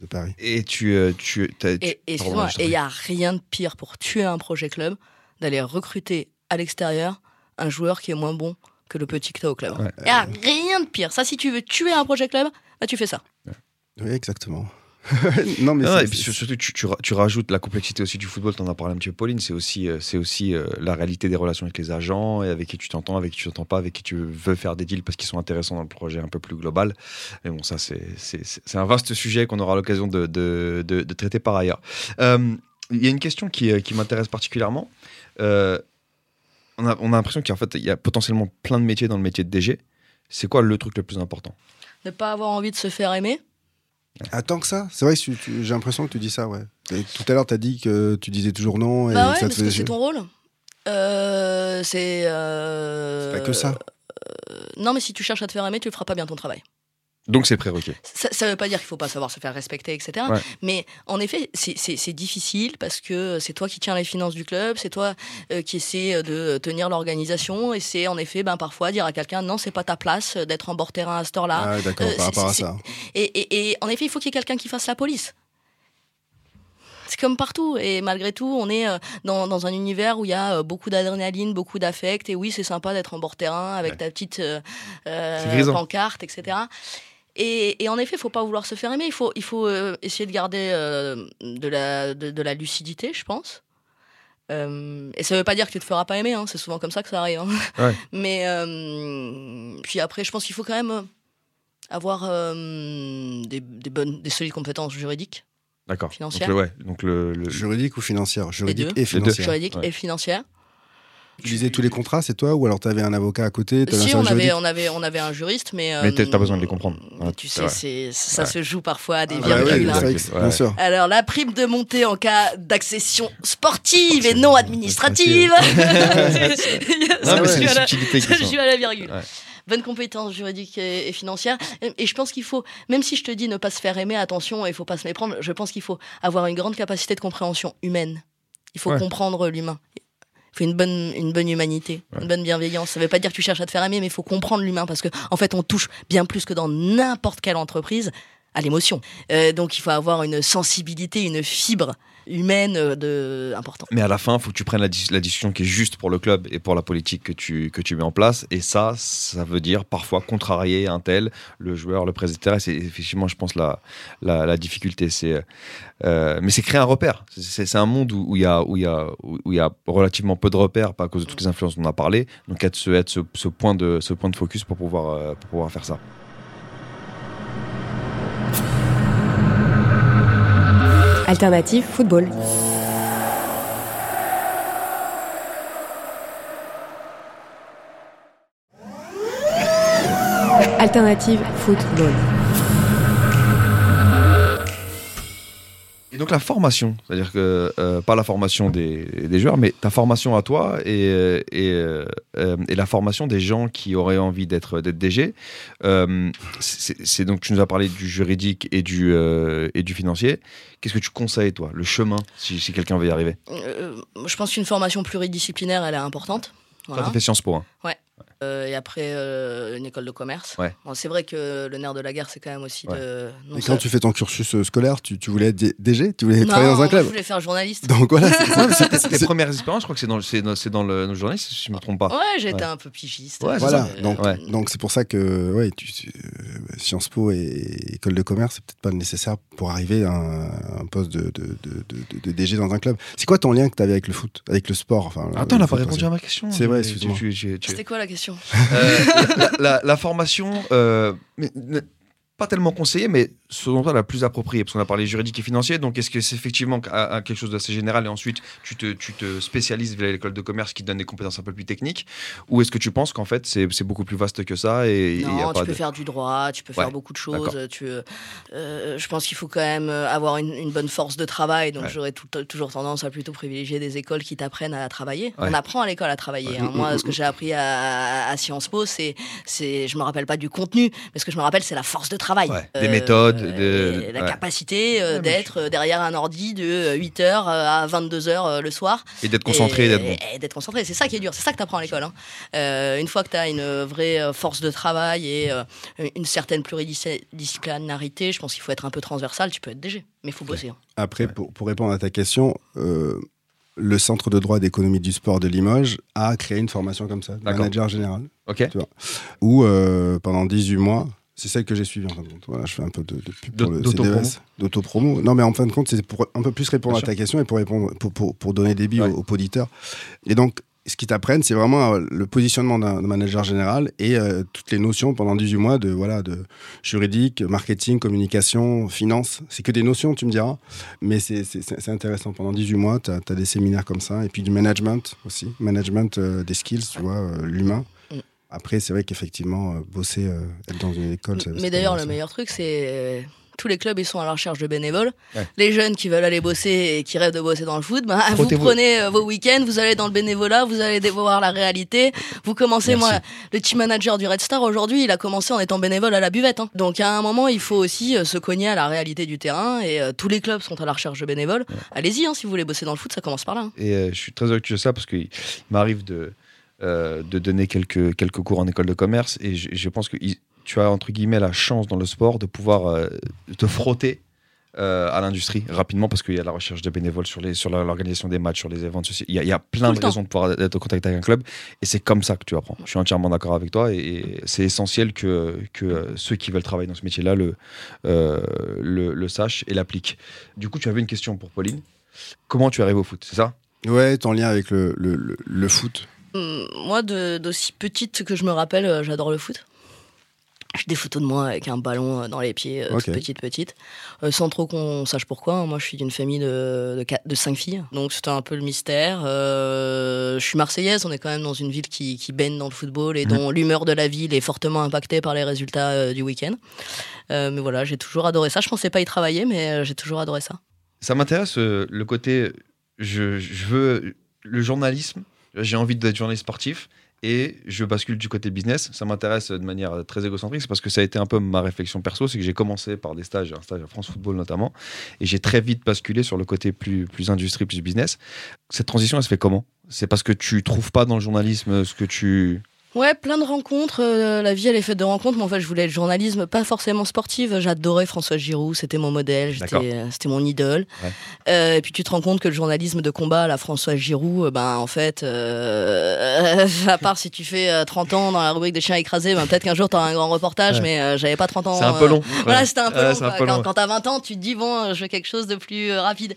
de Paris. Et tu. tu, tu- Et, il n'y a rien de pire pour tuer un projet club d'aller recruter à l'extérieur un joueur qui est moins bon que le petit que tu as au club. Il Ouais. n'y a rien de pire. Ça, si tu veux tuer un projet club, bah, tu fais ça. Oui, exactement. non, mais Ah, c'est- et puis surtout, tu, tu ra- tu rajoutes la complexité aussi du football, tu en as parlé un petit peu, Pauline, c'est aussi, euh, c'est aussi euh, la réalité des relations avec les agents, et avec qui tu t'entends, avec qui tu t'entends pas, avec qui tu veux faire des deals parce qu'ils sont intéressants dans le projet un peu plus global. Mais bon, ça, c'est, c'est, c'est- c'est un vaste sujet qu'on aura l'occasion de, de, de- de traiter par ailleurs. Euh, Il y a une question qui, qui m'intéresse particulièrement. Euh, on a, on a l'impression qu'il fait, il y a potentiellement plein de métiers dans le métier de DG. C'est quoi le truc le plus important? Ne pas avoir envie de se faire aimer. Ah, tant que ça C'est vrai j'ai l'impression que tu dis ça, ouais. Et tout à l'heure, tu as dit que tu disais toujours non. Et Bah ouais, ça te parce que c'est ton rôle. Euh, c'est. euh, C'est pas que ça. euh, non, mais si tu cherches à te faire aimer, tu ne feras pas bien ton travail. Donc c'est prérequis. Ça ne veut pas dire qu'il faut pas savoir se faire respecter, etc. Ouais. Mais en effet, c'est- difficile parce que c'est toi qui tiens les finances du club, c'est toi euh, qui essaie de tenir l'organisation, et c'est en effet, ben, parfois dire à quelqu'un non, c'est pas ta place d'être en bord terrain à cette heure-là. Ah, d'accord, Euh, par rapport à ça. Et, et- et en effet, il faut qu'il y ait quelqu'un qui fasse la police. C'est comme partout. Et malgré tout, on est euh, dans, dans un univers où il y a euh, beaucoup d'adrénaline, beaucoup d'affect. Et oui, c'est sympa d'être en bord terrain avec Ouais. ta petite euh, euh, pancarte, etc. Et, et en effet, il faut pas vouloir se faire aimer. Il faut, il faut euh, essayer de garder euh, de, la, de, de la lucidité, je pense. Euh, et ça veut pas dire que tu te feras pas aimer. hein. C'est souvent comme ça que ça arrive. hein. Ouais. Mais euh, puis après, je pense qu'il faut quand même avoir euh, des, des bonnes, des solides compétences juridiques, D'accord. Donc, Financière. le, ouais, donc le, le- Juridique ou financière? Juridique et Les deux. financière. juridiques Ouais. et financières. Tu lisais tous les contrats, c'est toi Ou alors tu avais un avocat à côté Si, on avait, on, avait, on avait un juriste, mais. Mais euh, t'as- t'as besoin de les comprendre. Ouais, tu sais, ça Ouais. se joue parfois à des Ah bah virgules. hein. Alors, la prime de montée en cas d'accession sportive et non administrative. C'est suis les à la- virgule. Ouais. Bonne compétence juridique et, et financière. Et, et je pense qu'il faut, même si je te dis ne pas se faire aimer, attention, il faut pas se méprendre, je pense qu'il faut avoir une grande capacité de compréhension humaine. Il faut Ouais. comprendre l'humain. Il faut une bonne, une bonne humanité, Ouais. une bonne bienveillance. Ça veut pas dire que tu cherches à te faire aimer, mais il faut comprendre l'humain parce que, en fait, on touche bien plus que dans n'importe quelle entreprise à l'émotion. Euh, donc, il faut avoir une sensibilité, une fibre humaine euh, de important. Mais à la fin, il faut que tu prennes la, la décision qui est juste pour le club et pour la politique que tu, que tu mets en place. Et ça, ça veut dire parfois contrarier un tel, le joueur, le président. Et c'est effectivement, je pense, la, la, difficulté. C'est, euh, mais c'est créer un repère. C'est- un monde où il y, a, où, où y a relativement peu de repères, pas à cause de toutes les influences dont on a parlé. Donc, être ce, être ce, ce point, de, ce point de focus pour pouvoir, euh, pour pouvoir faire ça. Alternative football. Alternative football. Et donc la formation, c'est-à-dire que euh, pas la formation des, des joueurs, mais ta formation à toi et, euh, et, euh, et la formation des gens qui auraient envie d'être DG. Euh, c'est donc tu nous as parlé du juridique et du et du financier. Qu'est-ce que tu conseilles toi, le chemin si, si quelqu'un veut y arriver? Je pense qu'une formation pluridisciplinaire, elle est importante. Voilà. Toi, t'as fait Sciences Po. hein? Euh, et après, euh, une école de commerce. Ouais. Bon, c'est vrai que le nerf de la guerre, c'est quand même aussi Ouais. de. non Et ça- quand tu fais ton cursus euh, scolaire, tu, tu voulais être DG Tu voulais Non, travailler dans un club Je voulais faire journaliste. Donc voilà, c'est tes premières expériences, je crois que c'est dans, le- c'est dans, c'est dans le, le journalisme, si je ne me trompe pas. Ouais, j'ai été Ouais. un peu pigiste. Voilà, donc Ouais. donc c'est pour ça que ouais, tu, tu- euh, Sciences Po et école de commerce, c'est peut-être pas nécessaire pour arriver à un, un poste de, de, de, de- de DG dans un club. C'est quoi ton lien que tu avais avec le foot, avec le sport enfin, Attends, on le n'a pas répondu à ma question. C'est vrai, excuse-moi. C'était quoi la question Euh, la, formation, euh, pas tellement conseillée, mais selon toi la plus appropriée, parce qu'on a parlé juridique et financier, donc est-ce que c'est effectivement à- à quelque chose d'assez général et ensuite tu te, tu te spécialises via l'école de commerce qui te donne des compétences un peu plus techniques, ou est-ce que tu penses qu'en fait c'est beaucoup plus vaste que ça et il y a Non, tu pas peux de... faire du droit, tu peux Ouais, faire beaucoup de choses. Tu, euh, je pense qu'il faut quand même euh, avoir une, une bonne force de travail. Donc Ouais. j'aurais toujours tendance à plutôt privilégier des écoles qui t'apprennent à travailler. Ouais. On apprend à l'école à travailler. hein. Moi, ce que j'ai appris à, à Sciences Po, c'est, je me rappelle pas du contenu, mais ce que je me rappelle, c'est la force de travail. Ouais, des méthodes, de- et la ouais. capacité euh, d'être euh, derrière un ordi de 8h à 22h le soir. Et d'être concentré et d'être bon. et d'être concentré. C'est ça qui est dur, c'est ça que tu apprends à l'école. hein. Euh, une fois que tu as une vraie euh, force de travail et euh, une certaine pluridisciplinarité, je pense qu'il faut être un peu transversal, tu peux être DG, mais il faut bosser. hein. Après, pour, pour répondre à ta question, euh, le Centre de droit d'économie du sport de Limoges a créé une formation comme ça, D'accord. manager général, Ok. où euh, pendant 18 mois, c'est celle que j'ai suivie en fin de compte. Voilà, je fais un peu de, de pub pour le D'autopromo. CDES, d'autopromo. Non, mais en fin de compte, c'est pour un peu plus répondre Bien à ta question et pour, répondre, pour, pour, pour donner des billes Ouais. aux, aux auditeurs. Et donc, ce qu'ils t'apprennent, c'est vraiment euh, le positionnement d'un manager général et euh, toutes les notions pendant 18 mois de, voilà, de juridique, marketing, communication, finance. C'est que des notions, tu me diras. Mais c'est- intéressant. Pendant 18 mois, tu as, des séminaires comme ça. Et puis du management aussi. Management euh, des skills, tu vois, euh, l'humain. Après, c'est vrai qu'effectivement, euh, bosser, euh, être dans une école, ça- Mais d'ailleurs, le meilleur truc, c'est euh, tous les clubs, ils sont à la recherche de bénévoles. Ouais. Les jeunes qui veulent aller bosser et qui rêvent de bosser dans le foot, bah, vous prenez euh, vos week-ends, vous allez dans le bénévolat, vous allez voir la réalité. Vous commencez, Merci. moi, le team manager du Red Star aujourd'hui, il a commencé en étant bénévole à la buvette. hein. Donc à un moment, il faut aussi euh, se cogner à la réalité du terrain et euh, tous les clubs sont à la recherche de bénévoles. Allez-y, hein, si vous voulez bosser dans le foot, ça commence par là. hein. Et euh, je suis très heureux que tu dises ça parce qu'il m'arrive de, euh, de donner quelques, quelques cours en école de commerce et je, je pense que tu as entre guillemets la chance dans le sport de pouvoir euh, te frotter euh, à l'industrie rapidement parce qu'il y a la recherche de bénévoles sur les sur l'organisation des matchs, sur les événements. Il y a, il y a plein de raisons de pouvoir être en contact avec un club et c'est comme ça que tu apprends. Je suis entièrement d'accord avec toi et, et c'est essentiel que, que euh, ceux qui veulent travailler dans ce métier-là le, euh, le, le sachent et l'appliquent. Du coup, tu avais une question pour Pauline. Comment tu arrives au foot, c'est ça? Ouais, ton lien avec le, le, le, le foot. Hum, Moi, d'aussi petite que je me rappelle, euh, j'adore le foot. J'ai des photos de moi avec un ballon euh, dans les pieds, euh, Ok. toute petite, petite. Euh, sans trop qu'on sache pourquoi. hein. Moi, je suis d'une famille de, de, quatre- de cinq filles. Donc, c'était un peu le mystère. Euh, je suis marseillaise. On est quand même dans une ville qui, qui baigne dans le football et dont l'humeur de la ville est fortement impactée par les résultats euh, du week-end. Mais voilà, j'ai toujours adoré ça. Je pensais pas y travailler, mais j'ai toujours adoré ça. Ça m'intéresse le côté. Je, je veux le journalisme. J'ai envie d'être journaliste sportif et je bascule du côté business. Ça m'intéresse de manière très égocentrique. C'est parce que ça a été un peu ma réflexion perso. C'est que j'ai commencé par des stages, un stage à France Football notamment, et j'ai très vite basculé sur le côté plus, plus industrie, plus business. Cette transition, elle se fait comment? C'est parce que tu trouves pas dans le journalisme ce que tu. Ouais, plein de rencontres. euh, la vie, elle est faite de rencontres. Mais en fait, je voulais être journalisme, pas forcément sportive. J'adorais François Giroud, c'était mon modèle, euh, c'était mon idole. Ouais. Euh, et puis tu te rends compte que le journalisme de combat, la François Giroud, ben en fait, euh, à part si tu fais euh, 30 ans dans la rubrique des chiens écrasés, ben, peut-être qu'un jour tu auras un grand reportage, Ouais. mais j'avais pas 30 ans. C'est un peu long. voilà, c'était un peu long. un peu Quand, long. quand t'as 20 ans, tu te dis, bon, je veux quelque chose de plus rapide.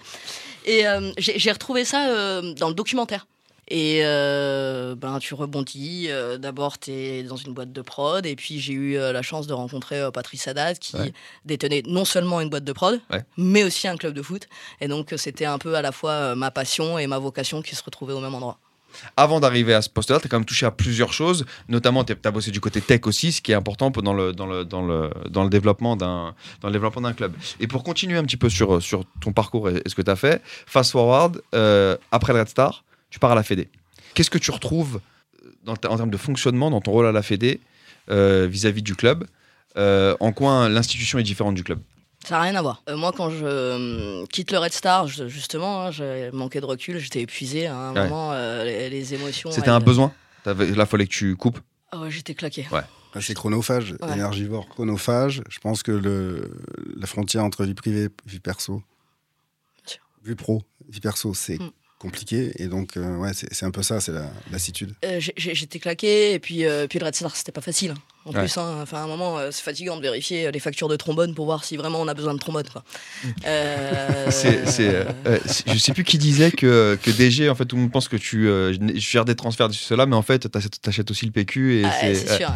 Et j'ai retrouvé ça dans le documentaire. Et euh, ben, tu rebondis. euh, D'abord, tu es dans une boîte de prod. Et puis, j'ai eu euh, la chance de rencontrer Patrice Haddad, qui Ouais. détenait non seulement une boîte de prod, Ouais. mais aussi un club de foot. Et donc, c'était un peu à la fois ma passion et ma vocation qui se retrouvaient au même endroit. Avant d'arriver à ce poste-là, tu as quand même touché à plusieurs choses. Notamment, tu as bossé du côté tech aussi, ce qui est important dans le, dans le, dans le, dans le développement d'un club. Et pour continuer un petit peu sur, sur ton parcours et, et ce que tu as fait, fast forward, après le Red Star, tu pars à la Fédé. Qu'est-ce que tu retrouves dans, ta- en termes de fonctionnement dans ton rôle à la Fédé euh, vis-à-vis du club Euh, En quoi l'institution est différente du club? Ça n'a rien à voir. Euh, moi, quand je euh, quitte le Red Star, je- justement, hein, j'ai manqué de recul, j'étais épuisé à un Ouais. moment, euh, les, les émotions. C'était un besoin? T'avais- Là, il fallait que tu coupes? Ah ouais, j'étais claqué. Ah, C'est chronophage, Ouais. énergivore, chronophage. Je pense que le, la frontière entre vie privée et vie perso, vie pro, vie perso, c'est Mm. Compliqué. Et donc, euh, ouais, c'est c'est un peu ça, c'est la lassitude. Euh, J'étais claqué, et puis, euh, puis le Red Star, c'était pas facile. hein. En Ouais. plus, hein, enfin, à un moment, euh, c'est fatigant de vérifier les factures de trombone pour voir si vraiment on a besoin de trombone. Quoi. Euh, euh, euh, c'est- je sais plus qui disait que, que DG, en fait, tout le monde pense que tu euh, gères des transferts de cela, mais en fait, t'achètes, aussi le PQ. Et ah, c'est, c'est euh, sûr.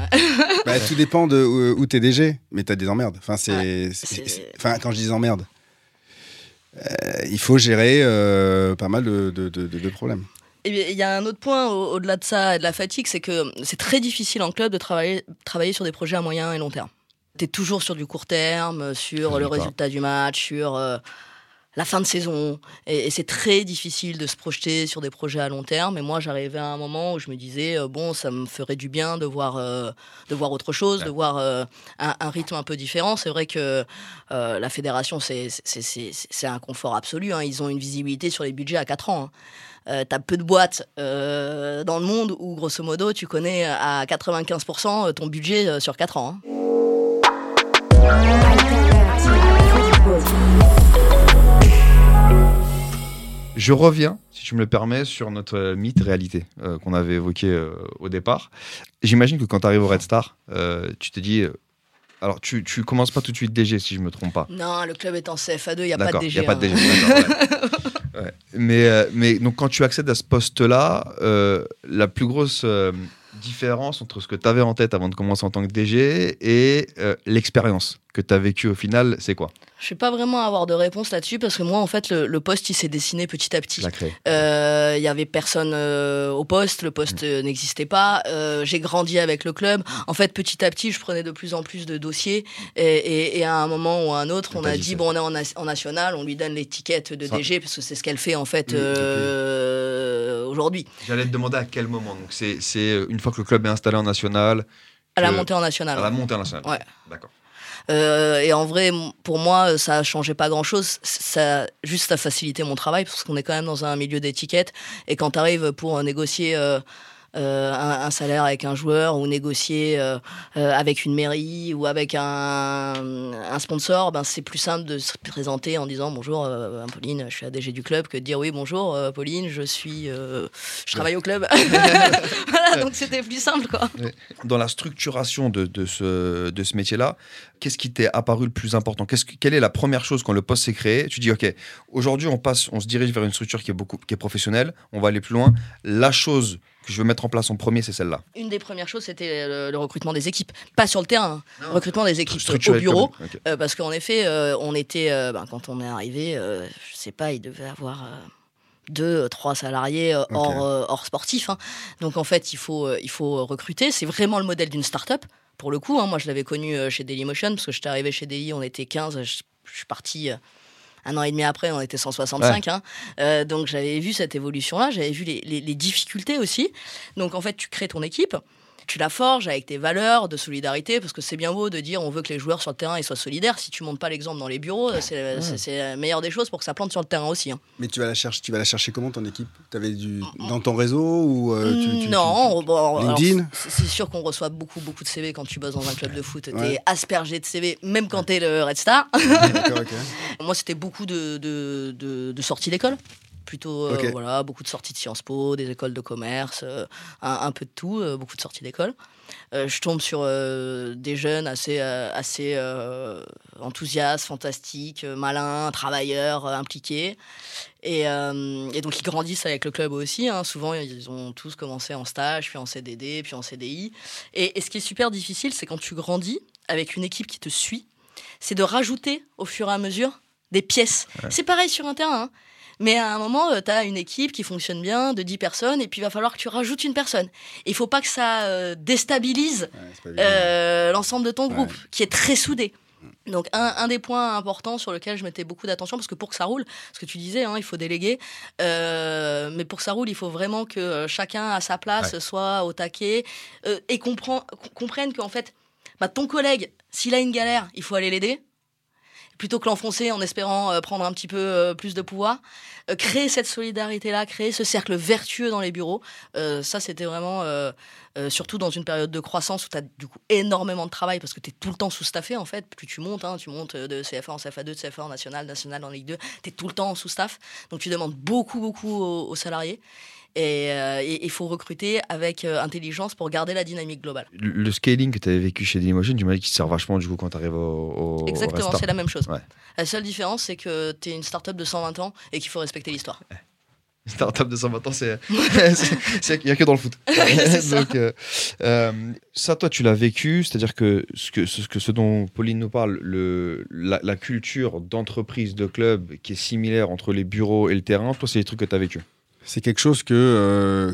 Bah, tout dépend de où, où t'es DG, mais t'as des emmerdes. Enfin, c'est, Ouais, quand je dis des emmerdes, il faut gérer euh, pas mal de, de- de- de- de problèmes. Et il y a un autre point au- au-delà de ça et de la fatigue, c'est que c'est très difficile en club de travailler, travailler sur des projets à moyen et long terme. Tu es toujours sur du court terme, sur le Résultat. résultat du match, sur euh, la fin de saison. Et, et c'est très difficile de se projeter sur des projets à long terme. Et moi, j'arrivais à un moment où je me disais, euh, bon, ça me ferait du bien de voir, euh, de voir autre chose, de voir euh, un, un rythme un peu différent. C'est vrai que la fédération, c'est un confort absolu. hein. Ils ont une visibilité sur les budgets à 4 ans. hein. Euh, T'as peu de boîtes euh, dans le monde où, grosso modo, tu connais à 95% ton budget euh, sur 4 ans. hein. Je reviens, si tu me le permets, sur notre mythe réalité euh, qu'on avait évoqué euh, au départ. J'imagine que quand tu arrives au Red Star, euh, tu te dis. alors, tu, tu commences pas tout de suite DG, si je me trompe pas. Non, le club est en CFA2, il n'y a pas de DG. il n'y a pas de hein. DG. ouais. Ouais. Mais, mais donc, quand tu accèdes à ce poste-là, la plus grosse différence entre ce que tu avais en tête avant de commencer en tant que DG et l'expérience que tu as vécue au final, c'est quoi? Je ne vais pas vraiment avoir de réponse là-dessus parce que moi, en fait, le, le poste, il s'est dessiné petit à petit. Euh, Il y avait personne euh, au poste, le poste euh, n'existait pas. Euh, j'ai grandi avec le club. En fait, petit à petit, je prenais de plus en plus de dossiers. Et, et- et à un moment ou à un autre, on a dit ça. bon, on est en, na- en national, on lui donne l'étiquette de Ça- DG parce que c'est ce qu'elle fait en fait euh, aujourd'hui J'allais te demander à quel moment. Donc, c'est une fois que le club est installé en national, à la montée en national. à la montée en national. Ouais. D'accord. Euh, et en vrai, pour moi, ça changeait pas grand-chose. Ça a juste à faciliter mon travail parce qu'on est quand même dans un milieu d'étiquette. Et quand tu arrives pour négocier euh, euh, un, un salaire avec un joueur ou négocier euh, euh, avec une mairie ou avec un, un sponsor, ben c'est plus simple de se présenter en disant bonjour euh, Pauline, je suis ADG du club que de dire oui bonjour euh, Pauline, je suis, euh, je travaille au club. voilà, donc c'était plus simple quoi. Dans la structuration de, de ce, de ce métier-là, qu'est-ce qui t'est apparu le plus important? Qu'est-ce que- Quelle est la première chose quand le poste s'est créé? Tu dis, OK, aujourd'hui, on passe, on se dirige vers une structure qui est, beaucoup, qui est professionnelle, on va aller plus loin. La chose que je veux mettre en place en premier, c'est celle-là. Une des premières choses, c'était le, le recrutement des équipes. Pas sur le terrain, hein. Non. recrutement des équipes au bureau. Euh, parce qu'en effet, euh, on était, euh, ben, quand on est arrivé, euh, je sais pas, il devait avoir euh, deux, euh, trois salariés euh, hors, euh, hors sportif. hein. Donc en fait, il faut, euh, il faut recruter. C'est vraiment le modèle d'une start-up. Pour le coup, hein. moi je l'avais connu euh, chez Dailymotion, parce que j'étais arrivé chez DI, on était 15, je, je suis parti. Un an et demi après, on était 165. hein. Euh, donc j'avais vu cette évolution-là, j'avais vu les, les- les difficultés aussi. Donc en fait, tu crées ton équipe, tu la forges avec tes valeurs de solidarité, parce que c'est bien beau de dire on veut que les joueurs sur le terrain ils soient solidaires. Si tu montres pas l'exemple dans les bureaux, c'est la meilleure des choses pour que ça plante sur le terrain aussi. hein. Mais tu vas la chercher, tu vas la chercher comment ton équipe? T'avais du dans ton réseau ou euh, tu, tu- tu- non, bon, alors, LinkedIn? c'est sûr qu'on reçoit beaucoup, beaucoup de CV quand tu bosses dans un club de foot. T'es Ouais. aspergé de CV, même quand t'es le Red Star. Moi, c'était beaucoup de, de, de- de sorties d'école. Plutôt, euh, voilà, beaucoup de sorties de Sciences Po, des écoles de commerce, euh, un, un peu de tout, euh, beaucoup de sorties d'école. Je tombe sur des jeunes assez, assez enthousiastes, fantastiques, malins, travailleurs, impliqués. Et, euh, et donc, ils grandissent avec le club aussi. hein. Souvent, ils ont tous commencé en stage, puis en CDD, puis en CDI. Et, et ce qui est super difficile, c'est quand tu grandis avec une équipe qui te suit, c'est de rajouter au fur et à mesure des pièces. C'est pareil sur un terrain. hein. Mais à un moment, tu as une équipe qui fonctionne bien, de 10 personnes, et puis il va falloir que tu rajoutes une personne. Il faut pas que ça euh, déstabilise Ouais, euh, l'ensemble de ton groupe, Ouais. qui est très soudé. Donc un, un des points importants sur lequel je mettais beaucoup d'attention, parce que pour que ça roule, ce que tu disais, hein, il faut déléguer, euh, mais pour que ça roule, il faut vraiment que euh, chacun à sa place Ouais. soit au taquet euh, et comprend, comprenne qu'en fait, bah, ton collègue, s'il a une galère, il faut aller l'aider. Plutôt que l'enfoncer en espérant euh, prendre un petit peu euh, plus de pouvoir. Euh, créer cette solidarité-là, créer ce cercle vertueux dans les bureaux, ça c'était vraiment, surtout dans une période de croissance où tu as du coup énormément de travail parce que tu es tout le temps sous-staffé en fait. Plus tu montes, hein, tu montes de CFA en CFA2, de CFA en national, national en Ligue 2, tu es tout le temps sous-staff. Donc tu demandes beaucoup, beaucoup aux salariés. Et euh, il faut recruter avec euh, intelligence pour garder la dynamique globale. Le, le scaling que tu avais vécu chez Dailymotion, tu m'as dit qu'il sert vachement du coup quand tu arrives au, au Exactement, c'est la même chose. Ouais. La seule différence, c'est que tu es une start-up de 120 ans et qu'il faut respecter l'histoire. Startup de 120 ans, c'est. Il n'y a que dans le foot. Donc, euh, euh, ça, toi, tu l'as vécu, c'est-à-dire que ce, que ce que ce dont Pauline nous parle, le, la, la culture d'entreprise, de club qui est similaire entre les bureaux et le terrain, toi, c'est des trucs que tu as vécu. C'est quelque chose que euh,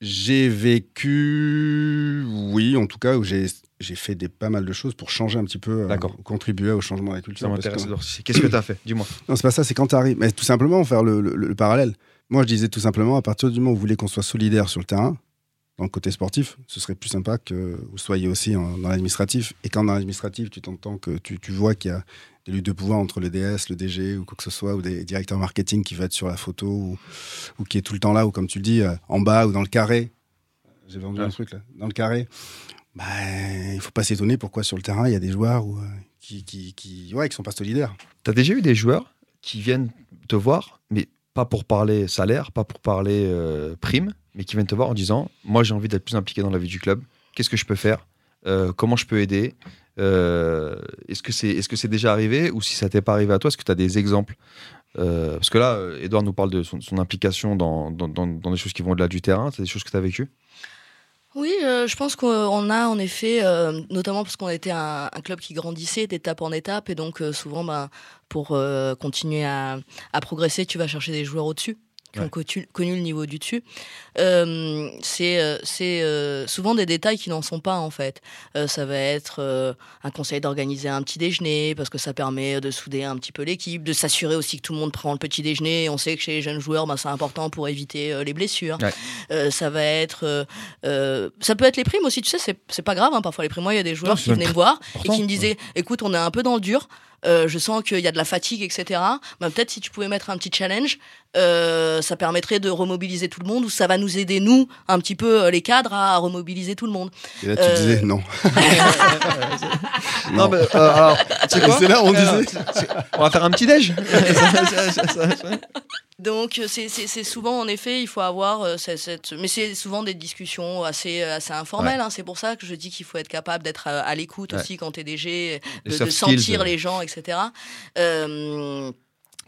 j'ai vécu, oui, en tout cas, où j'ai fait des, pas mal de choses pour changer un petit peu, euh, contribuer au changement de la culture. M'intéresse. que- c'est- Qu'est-ce que tu as fait Dis-moi. Non, c'est pas ça, c'est quand tu arrives. Mais tout simplement, faire le, le- le parallèle. Moi, je disais tout simplement, à partir du moment où vous voulez qu'on soit solidaire sur le terrain, dans le côté sportif, ce serait plus sympa que vous soyez aussi en- dans l'administratif. Et quand dans l'administratif, tu t'entends que tu, tu vois qu'il y a des luttes de pouvoir entre le DS, le DG ou quoi que ce soit, ou des directeurs marketing qui va être sur la photo, ou, ou qui est tout le temps là, ou comme tu le dis, euh, en bas ou dans le carré. J'ai vendu Ouais. un truc là, dans le carré. Bah, il faut pas s'étonner pourquoi sur le terrain, il y a des joueurs euh, qui, qui, qui, ouais, qui sont pas solidaires. Tu as déjà eu des joueurs qui viennent te voir, mais pas pour parler salaire, pas pour parler euh, prime, mais qui viennent te voir en disant Moi, j'ai envie d'être plus impliqué dans la vie du club. Qu'est-ce que je peux faire Comment je peux aider? Euh, Est-ce que c'est est -ce déjà arrivé? Ou si ça t'est pas arrivé à toi, est-ce que tu as des exemples? Euh, Parce que là, euh, Edouard nous parle de son, implication dans, dans, dans- des choses qui vont au-delà du terrain. C'est des choses que tu as vécues? Oui, euh, je pense qu'on a en effet, euh, notamment parce qu'on était un, club qui grandissait d'étape en étape, et donc euh, souvent, ben, pour euh, continuer à progresser, tu vas chercher des joueurs au-dessus qui Ouais. ont connu, connu le niveau du dessus. Euh, c'est euh, euh, souvent des détails qui n'en sont pas en fait. Euh, ça va être un conseil d'organiser un petit déjeuner parce que ça permet de souder un petit peu l'équipe, de s'assurer aussi que tout le monde prend le petit déjeuner. On sait que chez les jeunes joueurs, ben, c'est important pour éviter les blessures. Ouais. Ça va être, ça peut être les primes aussi. Tu sais, c'est pas grave. hein, parfois les primes. Moi, il y a des joueurs qui venaient me voir et qui me disaient, écoute, on est un peu dans le dur. Euh, je sens qu'il y a de la fatigue, etc. Ben, Peut-être si tu pouvais mettre un petit challenge, euh, ça permettrait de remobiliser tout le monde ou ça va nous aider, nous, un petit peu, euh, les cadres, à remobiliser tout le monde. Et là, tu Euh, disais non. Non, mais euh, alors, C'est là où on disait. On va faire un petit déj. Donc euh, c'est- souvent en effet il faut avoir euh, cette, cette- mais c'est souvent des discussions assez assez informelles. hein. C'est pour ça que je dis qu'il faut être capable d'être à, à l'écoute Ouais. aussi quand t'es DG, de, de sentir euh. les gens, etc. Euh,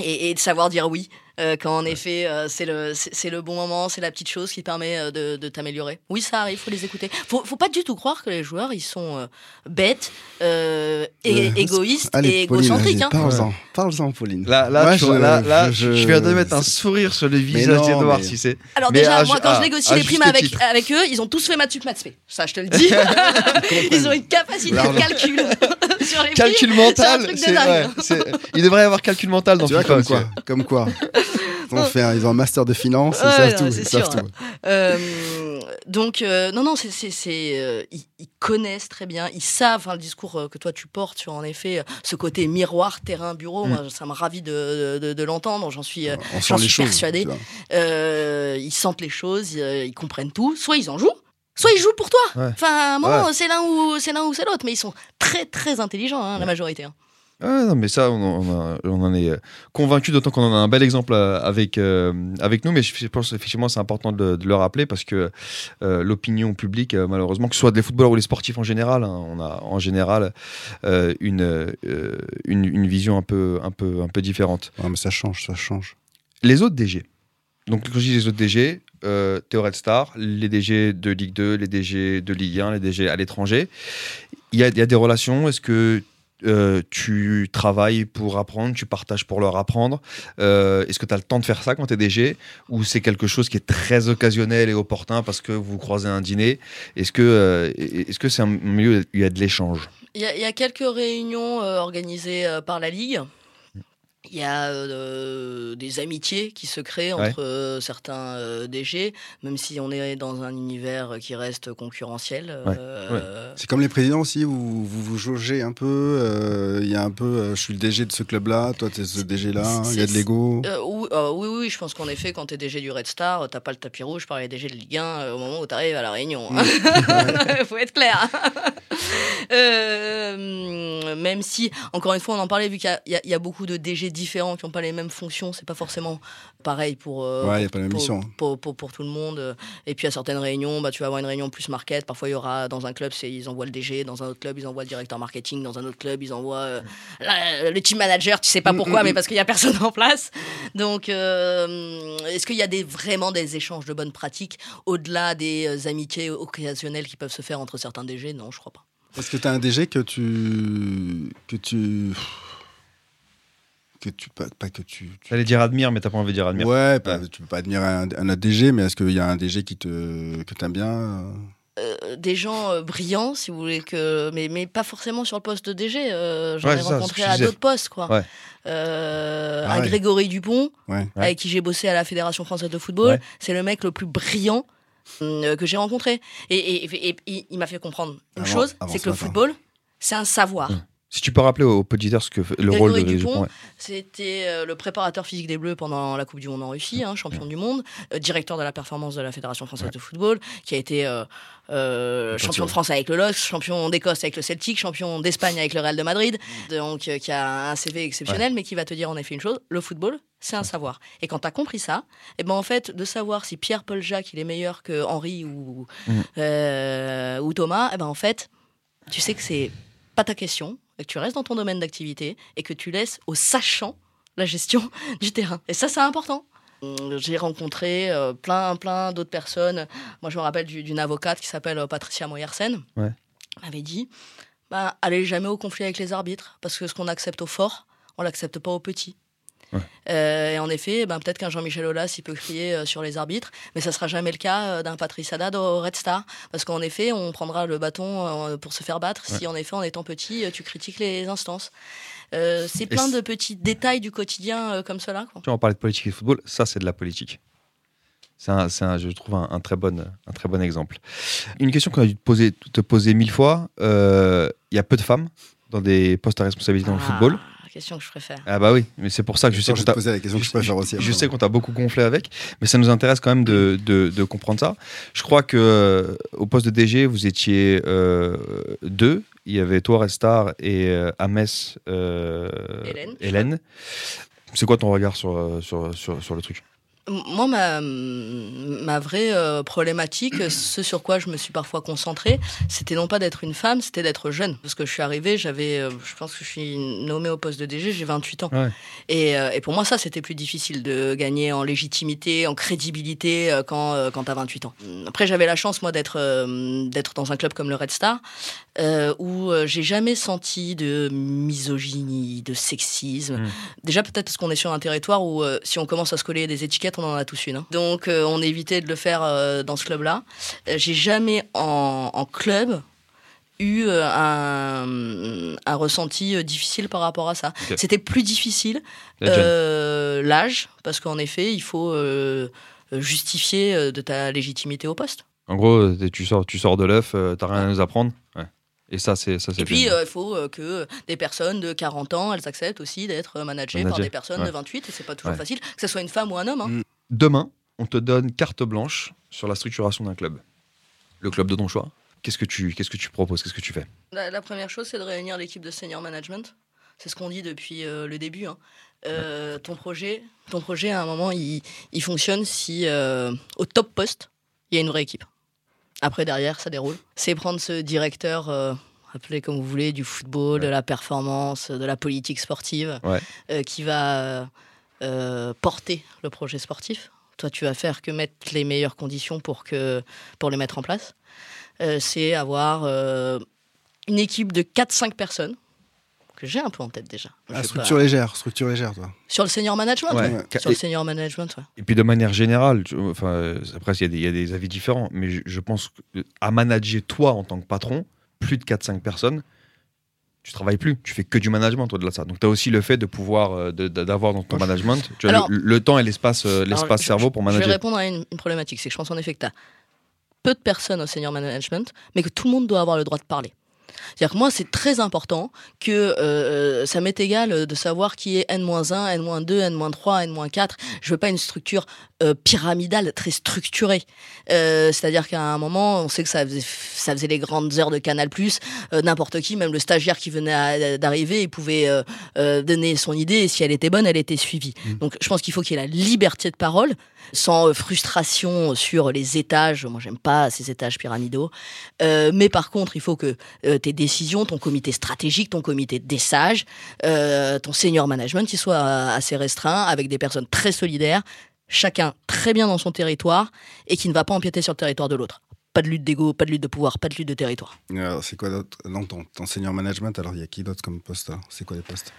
et, et de savoir dire oui euh, quand en effet euh, c'est le c'est c'est le bon moment, c'est la petite chose qui permet euh, de, de t'améliorer. Oui, ça arrive, faut les écouter. Faut, faut pas du tout croire que les joueurs ils sont euh, bêtes, euh, et Euh, égoïstes Allez, et égocentriques. hein. Parle-en, parle-en, Pauline. Là, là, Ouais, tu vois, je- là, là, je- je, viens de mettre un c'est- sourire sur le visage d'Edouard mais- Cissé. Alors Mais déjà, à moi quand à- je négocie à les primes avec, titre. avec eux, ils ont tous fait maths sup, maths spé. Ça, je te le dis. ils ont une capacité de calcul sur les primes. Calcul mental, c'est c'est- il devrait y avoir calcul mental dans Tu vois, FIFA comme quoi, comme quoi. Ils ont, fait un, ils ont un master de finance, ils Ouais, savent non, tout. c'est Ils savent sûr. tout. Euh, donc, euh, non, non, c'est, euh, ils, ils connaissent très bien, ils savent hein, le discours que toi tu portes sur en effet ce côté miroir, terrain, bureau. Mm. Moi, ça me ravit de, de, de l'entendre. J'en suis, euh, j'en suis choses. persuadée. Euh, ils sentent les choses, ils, ils comprennent tout. Soit ils en jouent, soit ils jouent pour toi. Ouais. Enfin, à un moment, c'est l'un ou c'est l'un ou c'est l'autre, mais ils sont très très intelligents, hein, la majorité. hein. Ah, non, mais ça, on, en- on a- on en est convaincu, d'autant qu'on en a un bel exemple euh, avec, euh, avec nous. Mais je pense effectivement c'est important de, de le rappeler parce que euh, l'opinion publique, euh, malheureusement, que ce soit des footballeurs ou les sportifs en général, hein, on a en général euh, une, euh, une, une vision un peu, un, peu, un peu différente. Ouais, mais ça change, ça change. Les autres DG. Donc, quand je dis les autres DG, euh, Star, les DG de Ligue 2, les DG de Ligue 1, les DG à l'étranger. Il y a, des relations. Est-ce que euh, tu travailles pour apprendre, tu partages pour leur apprendre Euh, Est-ce que tu as le temps de faire ça quand tu es DG Ou c'est quelque chose qui est très occasionnel et opportun parce que vous croisez un dîner? Est-ce que euh, c'est un milieu où il y a de l'échange? Il y, a- quelques réunions organisées par la Ligue. Il y a euh, des amitiés qui se créent Ouais. entre euh, certains euh, DG, même si on est dans un univers qui reste concurrentiel. euh, C'est comme les présidents aussi, où vous vous jaugez un peu. euh, Il y a un peu, euh, je suis le DG de ce club-là, toi t'es ce DG-là, il y a de l'ego. Euh, oui, euh, oui, oui, je pense qu'en effet, quand tu es DG du Red Star, t'as pas le tapis rouge par les DG de Ligue 1 euh, au moment où tu arrives à la réunion. Mm. faut être clair. Euh, même si, encore une fois, on en parlait, vu qu'il y il il y a beaucoup de DG différents qui n'ont pas les mêmes fonctions, c'est pas forcément pareil pour, euh, Ouais, il y a pour, pas pour- mission. pour, pour- pour tout le monde. Et puis à certaines réunions, bah, tu vas avoir une réunion plus market. Parfois, il y aura dans un club, ils envoient le DG, dans un autre club, ils envoient le directeur marketing, dans un autre club, ils envoient euh, la- le team manager. Tu sais pas Mm, pourquoi, mm, mais mm. parce qu'il y a personne en place. Donc, euh, est-ce qu'il y a des, vraiment des échanges de bonnes pratiques au-delà des amitiés occasionnelles qui peuvent se faire entre certains DG Non, je crois pas. Est-ce que tu as un DG que tu. que tu. Que tu. pas, pas que tu. tu- dire admire, mais t'as pas envie de dire admire. Ouais, pas- tu peux pas admirer un, un autre DG, mais est-ce qu'il y a un DG qui te, que t'aimes bien euh? Euh, des gens euh, brillants, si vous voulez, que, mais, mais pas forcément sur le poste de DG. euh, J'en Ouais, ai rencontré à d'autres postes. Quoi. Ouais. Euh, Ah ouais. Grégory Dupont, avec qui j'ai bossé à la Fédération française de football. Ouais. C'est le mec le plus brillant euh, que j'ai rencontré. Et, et- et- et il- m'a fait comprendre une Avant- chose, c'est ce que le football, c'est un savoir. Mmh. Si tu peux rappeler aux auditeurs ce que le Grégory rôle de Dupont. C'était euh, le préparateur physique des Bleus pendant la Coupe du Monde en Russie, hein, champion du monde, euh, directeur de la performance de la Fédération française de football, qui a été euh, euh, champion de France avec le LOSC, champion d'Écosse avec le Celtic, champion d'Espagne avec le Real de Madrid, donc qui a un CV exceptionnel, mais qui va te dire en effet une chose le football, c'est un savoir. Et quand tu as compris ça, et ben en fait, de savoir si Pierre-Paul Jacques il est meilleur que Henri ou, euh, ou Thomas, et ben en fait, tu sais que c'est pas ta question, et que tu restes dans ton domaine d'activité, et que tu laisses aux sachants la gestion du terrain. Et ça, c'est important. Hum, J'ai rencontré euh, plein, plein d'autres personnes. Moi, je me rappelle du- d'une avocate qui s'appelle euh, Patricia Moyersen. Ouais. Elle m'avait dit bah, allez jamais au conflit avec les arbitres, parce que ce qu'on accepte au fort, on l'accepte pas au petit. Ouais. Euh, et en effet, ben, peut-être qu'un Jean-Michel Aulas, il peut crier euh, sur les arbitres, mais ça sera jamais le cas euh, d'un Patrice Haddad au Red Star. Parce qu'en effet, on prendra le bâton euh, pour se faire battre si, en effet, en étant petit, euh, tu critiques les instances. Euh, c'est plein de petits détails du quotidien euh, comme cela. Quoi. Tu vois, on parlait de politique et de football, ça c'est de la politique. C'est un, c'est un- je trouve un, un très bon, un très bon exemple. Une question qu'on a dû te poser, te poser mille fois. euh, Il y a peu de femmes dans des postes à responsabilité dans le Ah, football. Question que je préfère. Ah bah oui, mais c'est pour ça que je sais Attends, qu'on t'a- la question que je préfère aussi. je sais qu'on t'a beaucoup gonflé avec, mais ça nous intéresse quand même de, de- de comprendre ça. Je crois que euh, au poste de DG, vous étiez euh, deux. Il y avait toi, Restar, et euh, à Metz, euh, Hélène. Hélène. C'est quoi ton regard sur, sur, sur, sur le truc? Moi, ma, ma vraie euh, problématique, ce sur quoi je me suis parfois concentrée, c'était non pas d'être une femme, c'était d'être jeune. Parce que je suis arrivée, j'avais, euh, je pense que je suis nommée au poste de DG, j'ai 28 ans. Ouais. Et, euh, et pour moi, ça, c'était plus difficile de gagner en légitimité, en crédibilité quand, quand tu as 28 ans. Après, j'avais la chance, moi, d'être d'être dans un club comme le Red Star, où j'ai jamais senti de misogynie, de sexisme. Mm. Déjà, peut-être parce qu'on est sur un territoire où, si on commence à se coller des étiquettes, on en a tous une. hein. Donc, euh, on évitait de le faire euh, dans ce club-là. Euh, j'ai jamais, en, en club, eu un, un ressenti difficile par rapport à ça. C'était plus difficile euh, l'âge, parce qu'en effet, il faut euh, justifier de ta légitimité au poste. En gros, tu sors, tu sors de l'œuf, t'as rien à nous apprendre. Et ça, c'est ça, c'est Et puis, euh, il faut euh, que des personnes de 40 ans, elles acceptent aussi d'être managées par Managées, des personnes ouais. de 28, et c'est pas toujours Ouais. facile, que ce soit une femme ou un homme. hein. Mm. Demain, on te donne carte blanche sur la structuration d'un club. Le club de ton choix. Qu'est-ce que tu, qu'est-ce que tu proposes? Qu'est-ce que tu fais? La, la première chose, c'est de réunir l'équipe de senior management. C'est ce qu'on dit depuis euh, le début. hein. Euh, ton, projet, ton projet, à un moment, il, il fonctionne si euh, au top poste, il y a une vraie équipe. Après, derrière, ça déroule. C'est prendre ce directeur, euh, appelez comme vous voulez, du football, de la performance, de la politique sportive, Ouais. euh, qui va euh, euh, porter le projet sportif. Toi, tu vas faire que mettre les meilleures conditions pour, que, pour les mettre en place. C'est avoir une équipe de 4-5 personnes, que j'ai un peu en tête déjà. Ah, structure pas. légère, structure légère, toi. Sur le senior management Ouais. Sur le et- senior management, ouais. Et puis de manière générale, tu- enfin, après, il y, a des- il y a des avis différents, mais je, je pense que à manager toi en tant que patron, plus de 4-5 personnes, tu travailles plus, tu fais que du management au-delà de ça. Donc tu as aussi le fait de pouvoir, euh, d'avoir dans ton management tu as Alors- le, le temps et l'espace euh, l'espace cerveau pour Je vais manager. répondre à une, une problématique. C'est que je pense en effet que tu as peu de personnes au senior management, mais que tout le monde doit avoir le droit de parler. C'est-à-dire que moi, c'est très important que euh, ça m'est égal de savoir qui est N-1, N-2, N-3, N-4. Je veux pas une structure euh, pyramidale, très structurée. Euh, C'est-à-dire qu'à un moment, on sait que ça faisait, ça faisait les grandes heures de Canal+. Euh, N'importe qui, même le stagiaire qui venait d'arriver, il pouvait euh, euh, donner son idée et si elle était bonne, elle était suivie. Donc je pense qu'il faut qu'il y ait la liberté de parole, sans euh, frustration sur les étages. Moi, j'aime pas ces étages pyramidaux. Euh, mais par contre, il faut que euh, tes décisions, ton comité stratégique, ton comité des sages, euh, ton senior management, il soit euh, assez restreint, avec des personnes très solidaires, chacun très bien dans son territoire et qui ne va pas empiéter sur le territoire de l'autre. Pas de lutte d'ego, pas de lutte de pouvoir, pas de lutte de territoire. Alors, c'est quoi d'autre Non, ton, ton senior management, alors il y a qui d'autre comme poste C'est quoi les postes?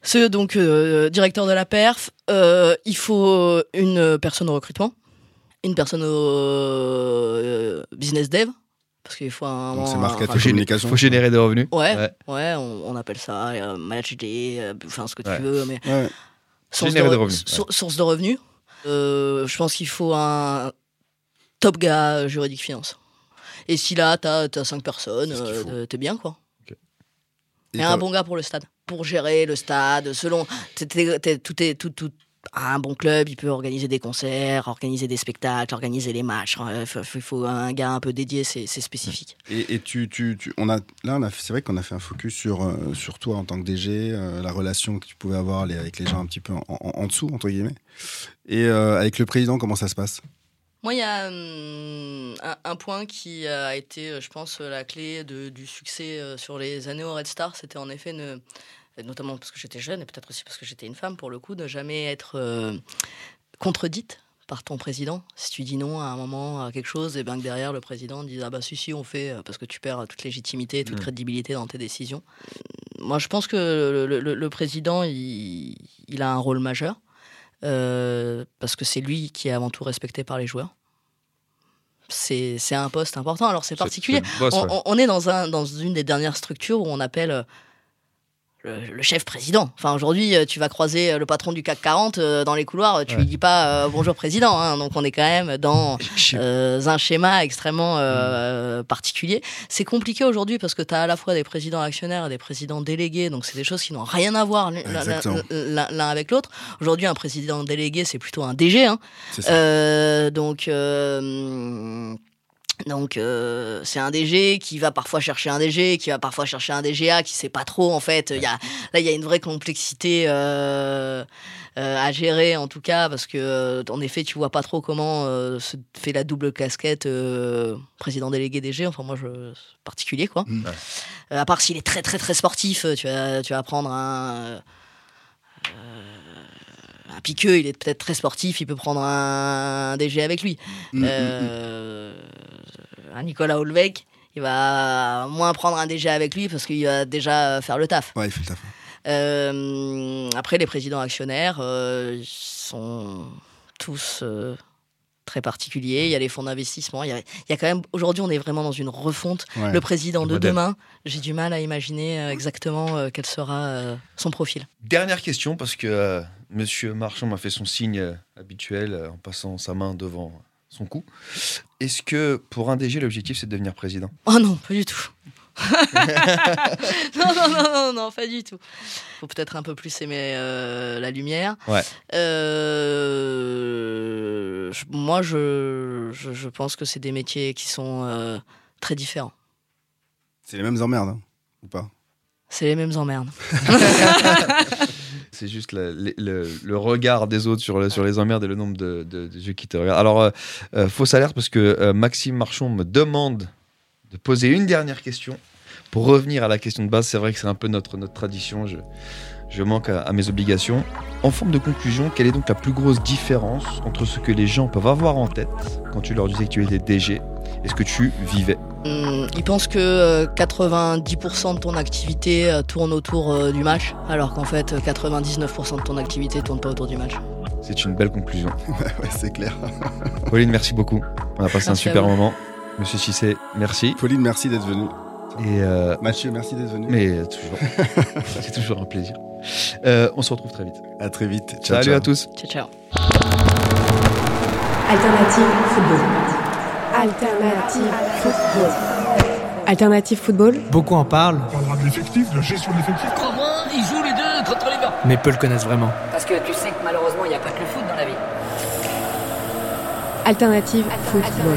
Ce donc euh, directeur de la perf, il faut une personne au recrutement, une personne au business dev, parce qu'il faut un. Donc, c'est un- marketing. un- faut, générer, communication. faut générer des revenus. Ouais, Ouais. ouais, on, on appelle ça euh, manage day, euh, enfin ce que tu Ouais. veux, mais Ouais. source Générer de, des revenus, sour- source de revenus. Euh, je pense qu'il faut un top gars juridique finance. Et si là, t'as as cinq personnes, euh, t'es- bien quoi. Et Et un bon gars pour le stade. Pour gérer le stade, selon. t'es- tout est. Tout, tout, un bon club, il peut organiser des concerts, organiser des spectacles, organiser les matchs. Il faut, un gars un peu dédié, c'est spécifique. Et, et tu, tu, tu- on a, là, on a, c'est vrai qu'on a fait un focus sur, euh, sur toi en tant que DG, euh, la relation que tu pouvais avoir les- avec les gens un petit peu en, en- en dessous, entre guillemets. Et euh, avec le président, comment ça se passe? Moi, il y a hum, un, un point qui a été, je pense, la clé de- du succès euh, sur les années au Red Star. C'était en effet, ne- notamment parce que j'étais jeune et peut-être aussi parce que j'étais une femme, pour le coup, de jamais être euh, contredite par ton président. Si tu dis non à un moment à quelque chose, et bien que derrière le président dise ah bah si si on fait euh, parce que tu perds toute légitimité, toute Mm. crédibilité dans tes décisions. Moi je pense que le, le- le président il, il a un rôle majeur euh, parce que c'est lui qui est avant tout respecté par les joueurs. C'est un poste important. Alors c'est particulier. Boss, On, ouais. on- on est dans, un, dans une des dernières structures où on appelle euh, le, le chef président. Enfin, aujourd'hui, euh, tu vas croiser euh, le patron du CAC 40 euh, dans les couloirs, tu Ouais. lui dis pas euh, bonjour président. hein. donc, on est quand même dans euh, un schéma extrêmement euh, particulier. C'est compliqué aujourd'hui parce que tu as à la fois des présidents actionnaires et des présidents délégués. Donc, c'est des choses qui n'ont rien à voir l'un- avec l'autre. Aujourd'hui, un président délégué, c'est plutôt un DG. Hein. Donc, donc euh, c'est un DG qui va parfois chercher un DG, qui va parfois chercher un DGA, qui sait pas trop en fait. Il y a, là, il y a une vraie complexité euh, euh, à gérer en tout cas, parce que en effet, tu vois pas trop comment se fait la double casquette président délégué DG. Enfin, moi, je particulier quoi. Mm. Euh, à part s'il est très très très sportif, tu vas tu vas prendre un un piqueux, il est peut-être très sportif, il peut prendre un, DG avec lui. Mm, mm, mm. Un Nicolas Holbeck, il va moins prendre un DG avec lui parce qu'il va déjà faire le taf. Ouais, il fait le taf. Euh, après, les présidents actionnaires, euh, sont tous euh, très particuliers. Il y a les fonds d'investissement. Il y a, il y a quand même. Aujourd'hui, on est vraiment dans une refonte. Ouais. Le président Le de modèle. demain, j'ai du mal à imaginer euh, exactement euh, quel sera euh, son profil. Dernière question, parce que euh, Monsieur Marchand m'a fait son signe habituel euh, en passant sa main devant son cou. Est-ce que pour un DG, l'objectif c'est de devenir président? Oh non, pas du tout. non, non, non, non, non, pas du tout. Faut peut-être un peu plus aimer euh, la lumière. Ouais. Euh, je- moi, je, je, je pense que c'est des métiers qui sont euh, très différents. C'est les mêmes emmerdes, hein, ou pas? C'est les mêmes emmerdes. C'est juste le, regard des autres sur, sur les emmerdes et le nombre de, de, qui te regardent. Alors, euh, euh, fausse alerte parce que euh, Maxime Marchand me demande de poser une dernière question pour revenir à la question de base. C'est vrai que c'est un peu notre, notre tradition. Je, je manque à, à mes obligations. En forme de conclusion, quelle est donc la plus grosse différence entre ce que les gens peuvent avoir en tête quand tu leur disais que tu étais DG et ce que tu vivais Hum, ils pensent que euh, 90% de ton activité euh, tourne autour euh, du match, alors qu'en fait, euh, 99% de ton activité tourne pas autour du match. C'est une belle conclusion. Ouais, c'est clair. Pauline, merci beaucoup. On a passé un Merci super moment. Monsieur Cissé, merci. Pauline, merci d'être venue. Et euh, Mathieu, merci d'être venu. Mais euh, toujours. c'est toujours un plaisir. Euh, on se retrouve très vite. À très vite. Ciao, Salut ciao. à tous. Ciao, ciao. Alternative football. Alternative football. Alternative football. Beaucoup en parlent. On parlera de l'effectif, de la gestion de l'effectif. Comment ils jouent les deux contre les gars Mais peu le connaissent vraiment. Parce que tu sais que malheureusement, il n'y a pas que le foot dans la vie. Alternative football.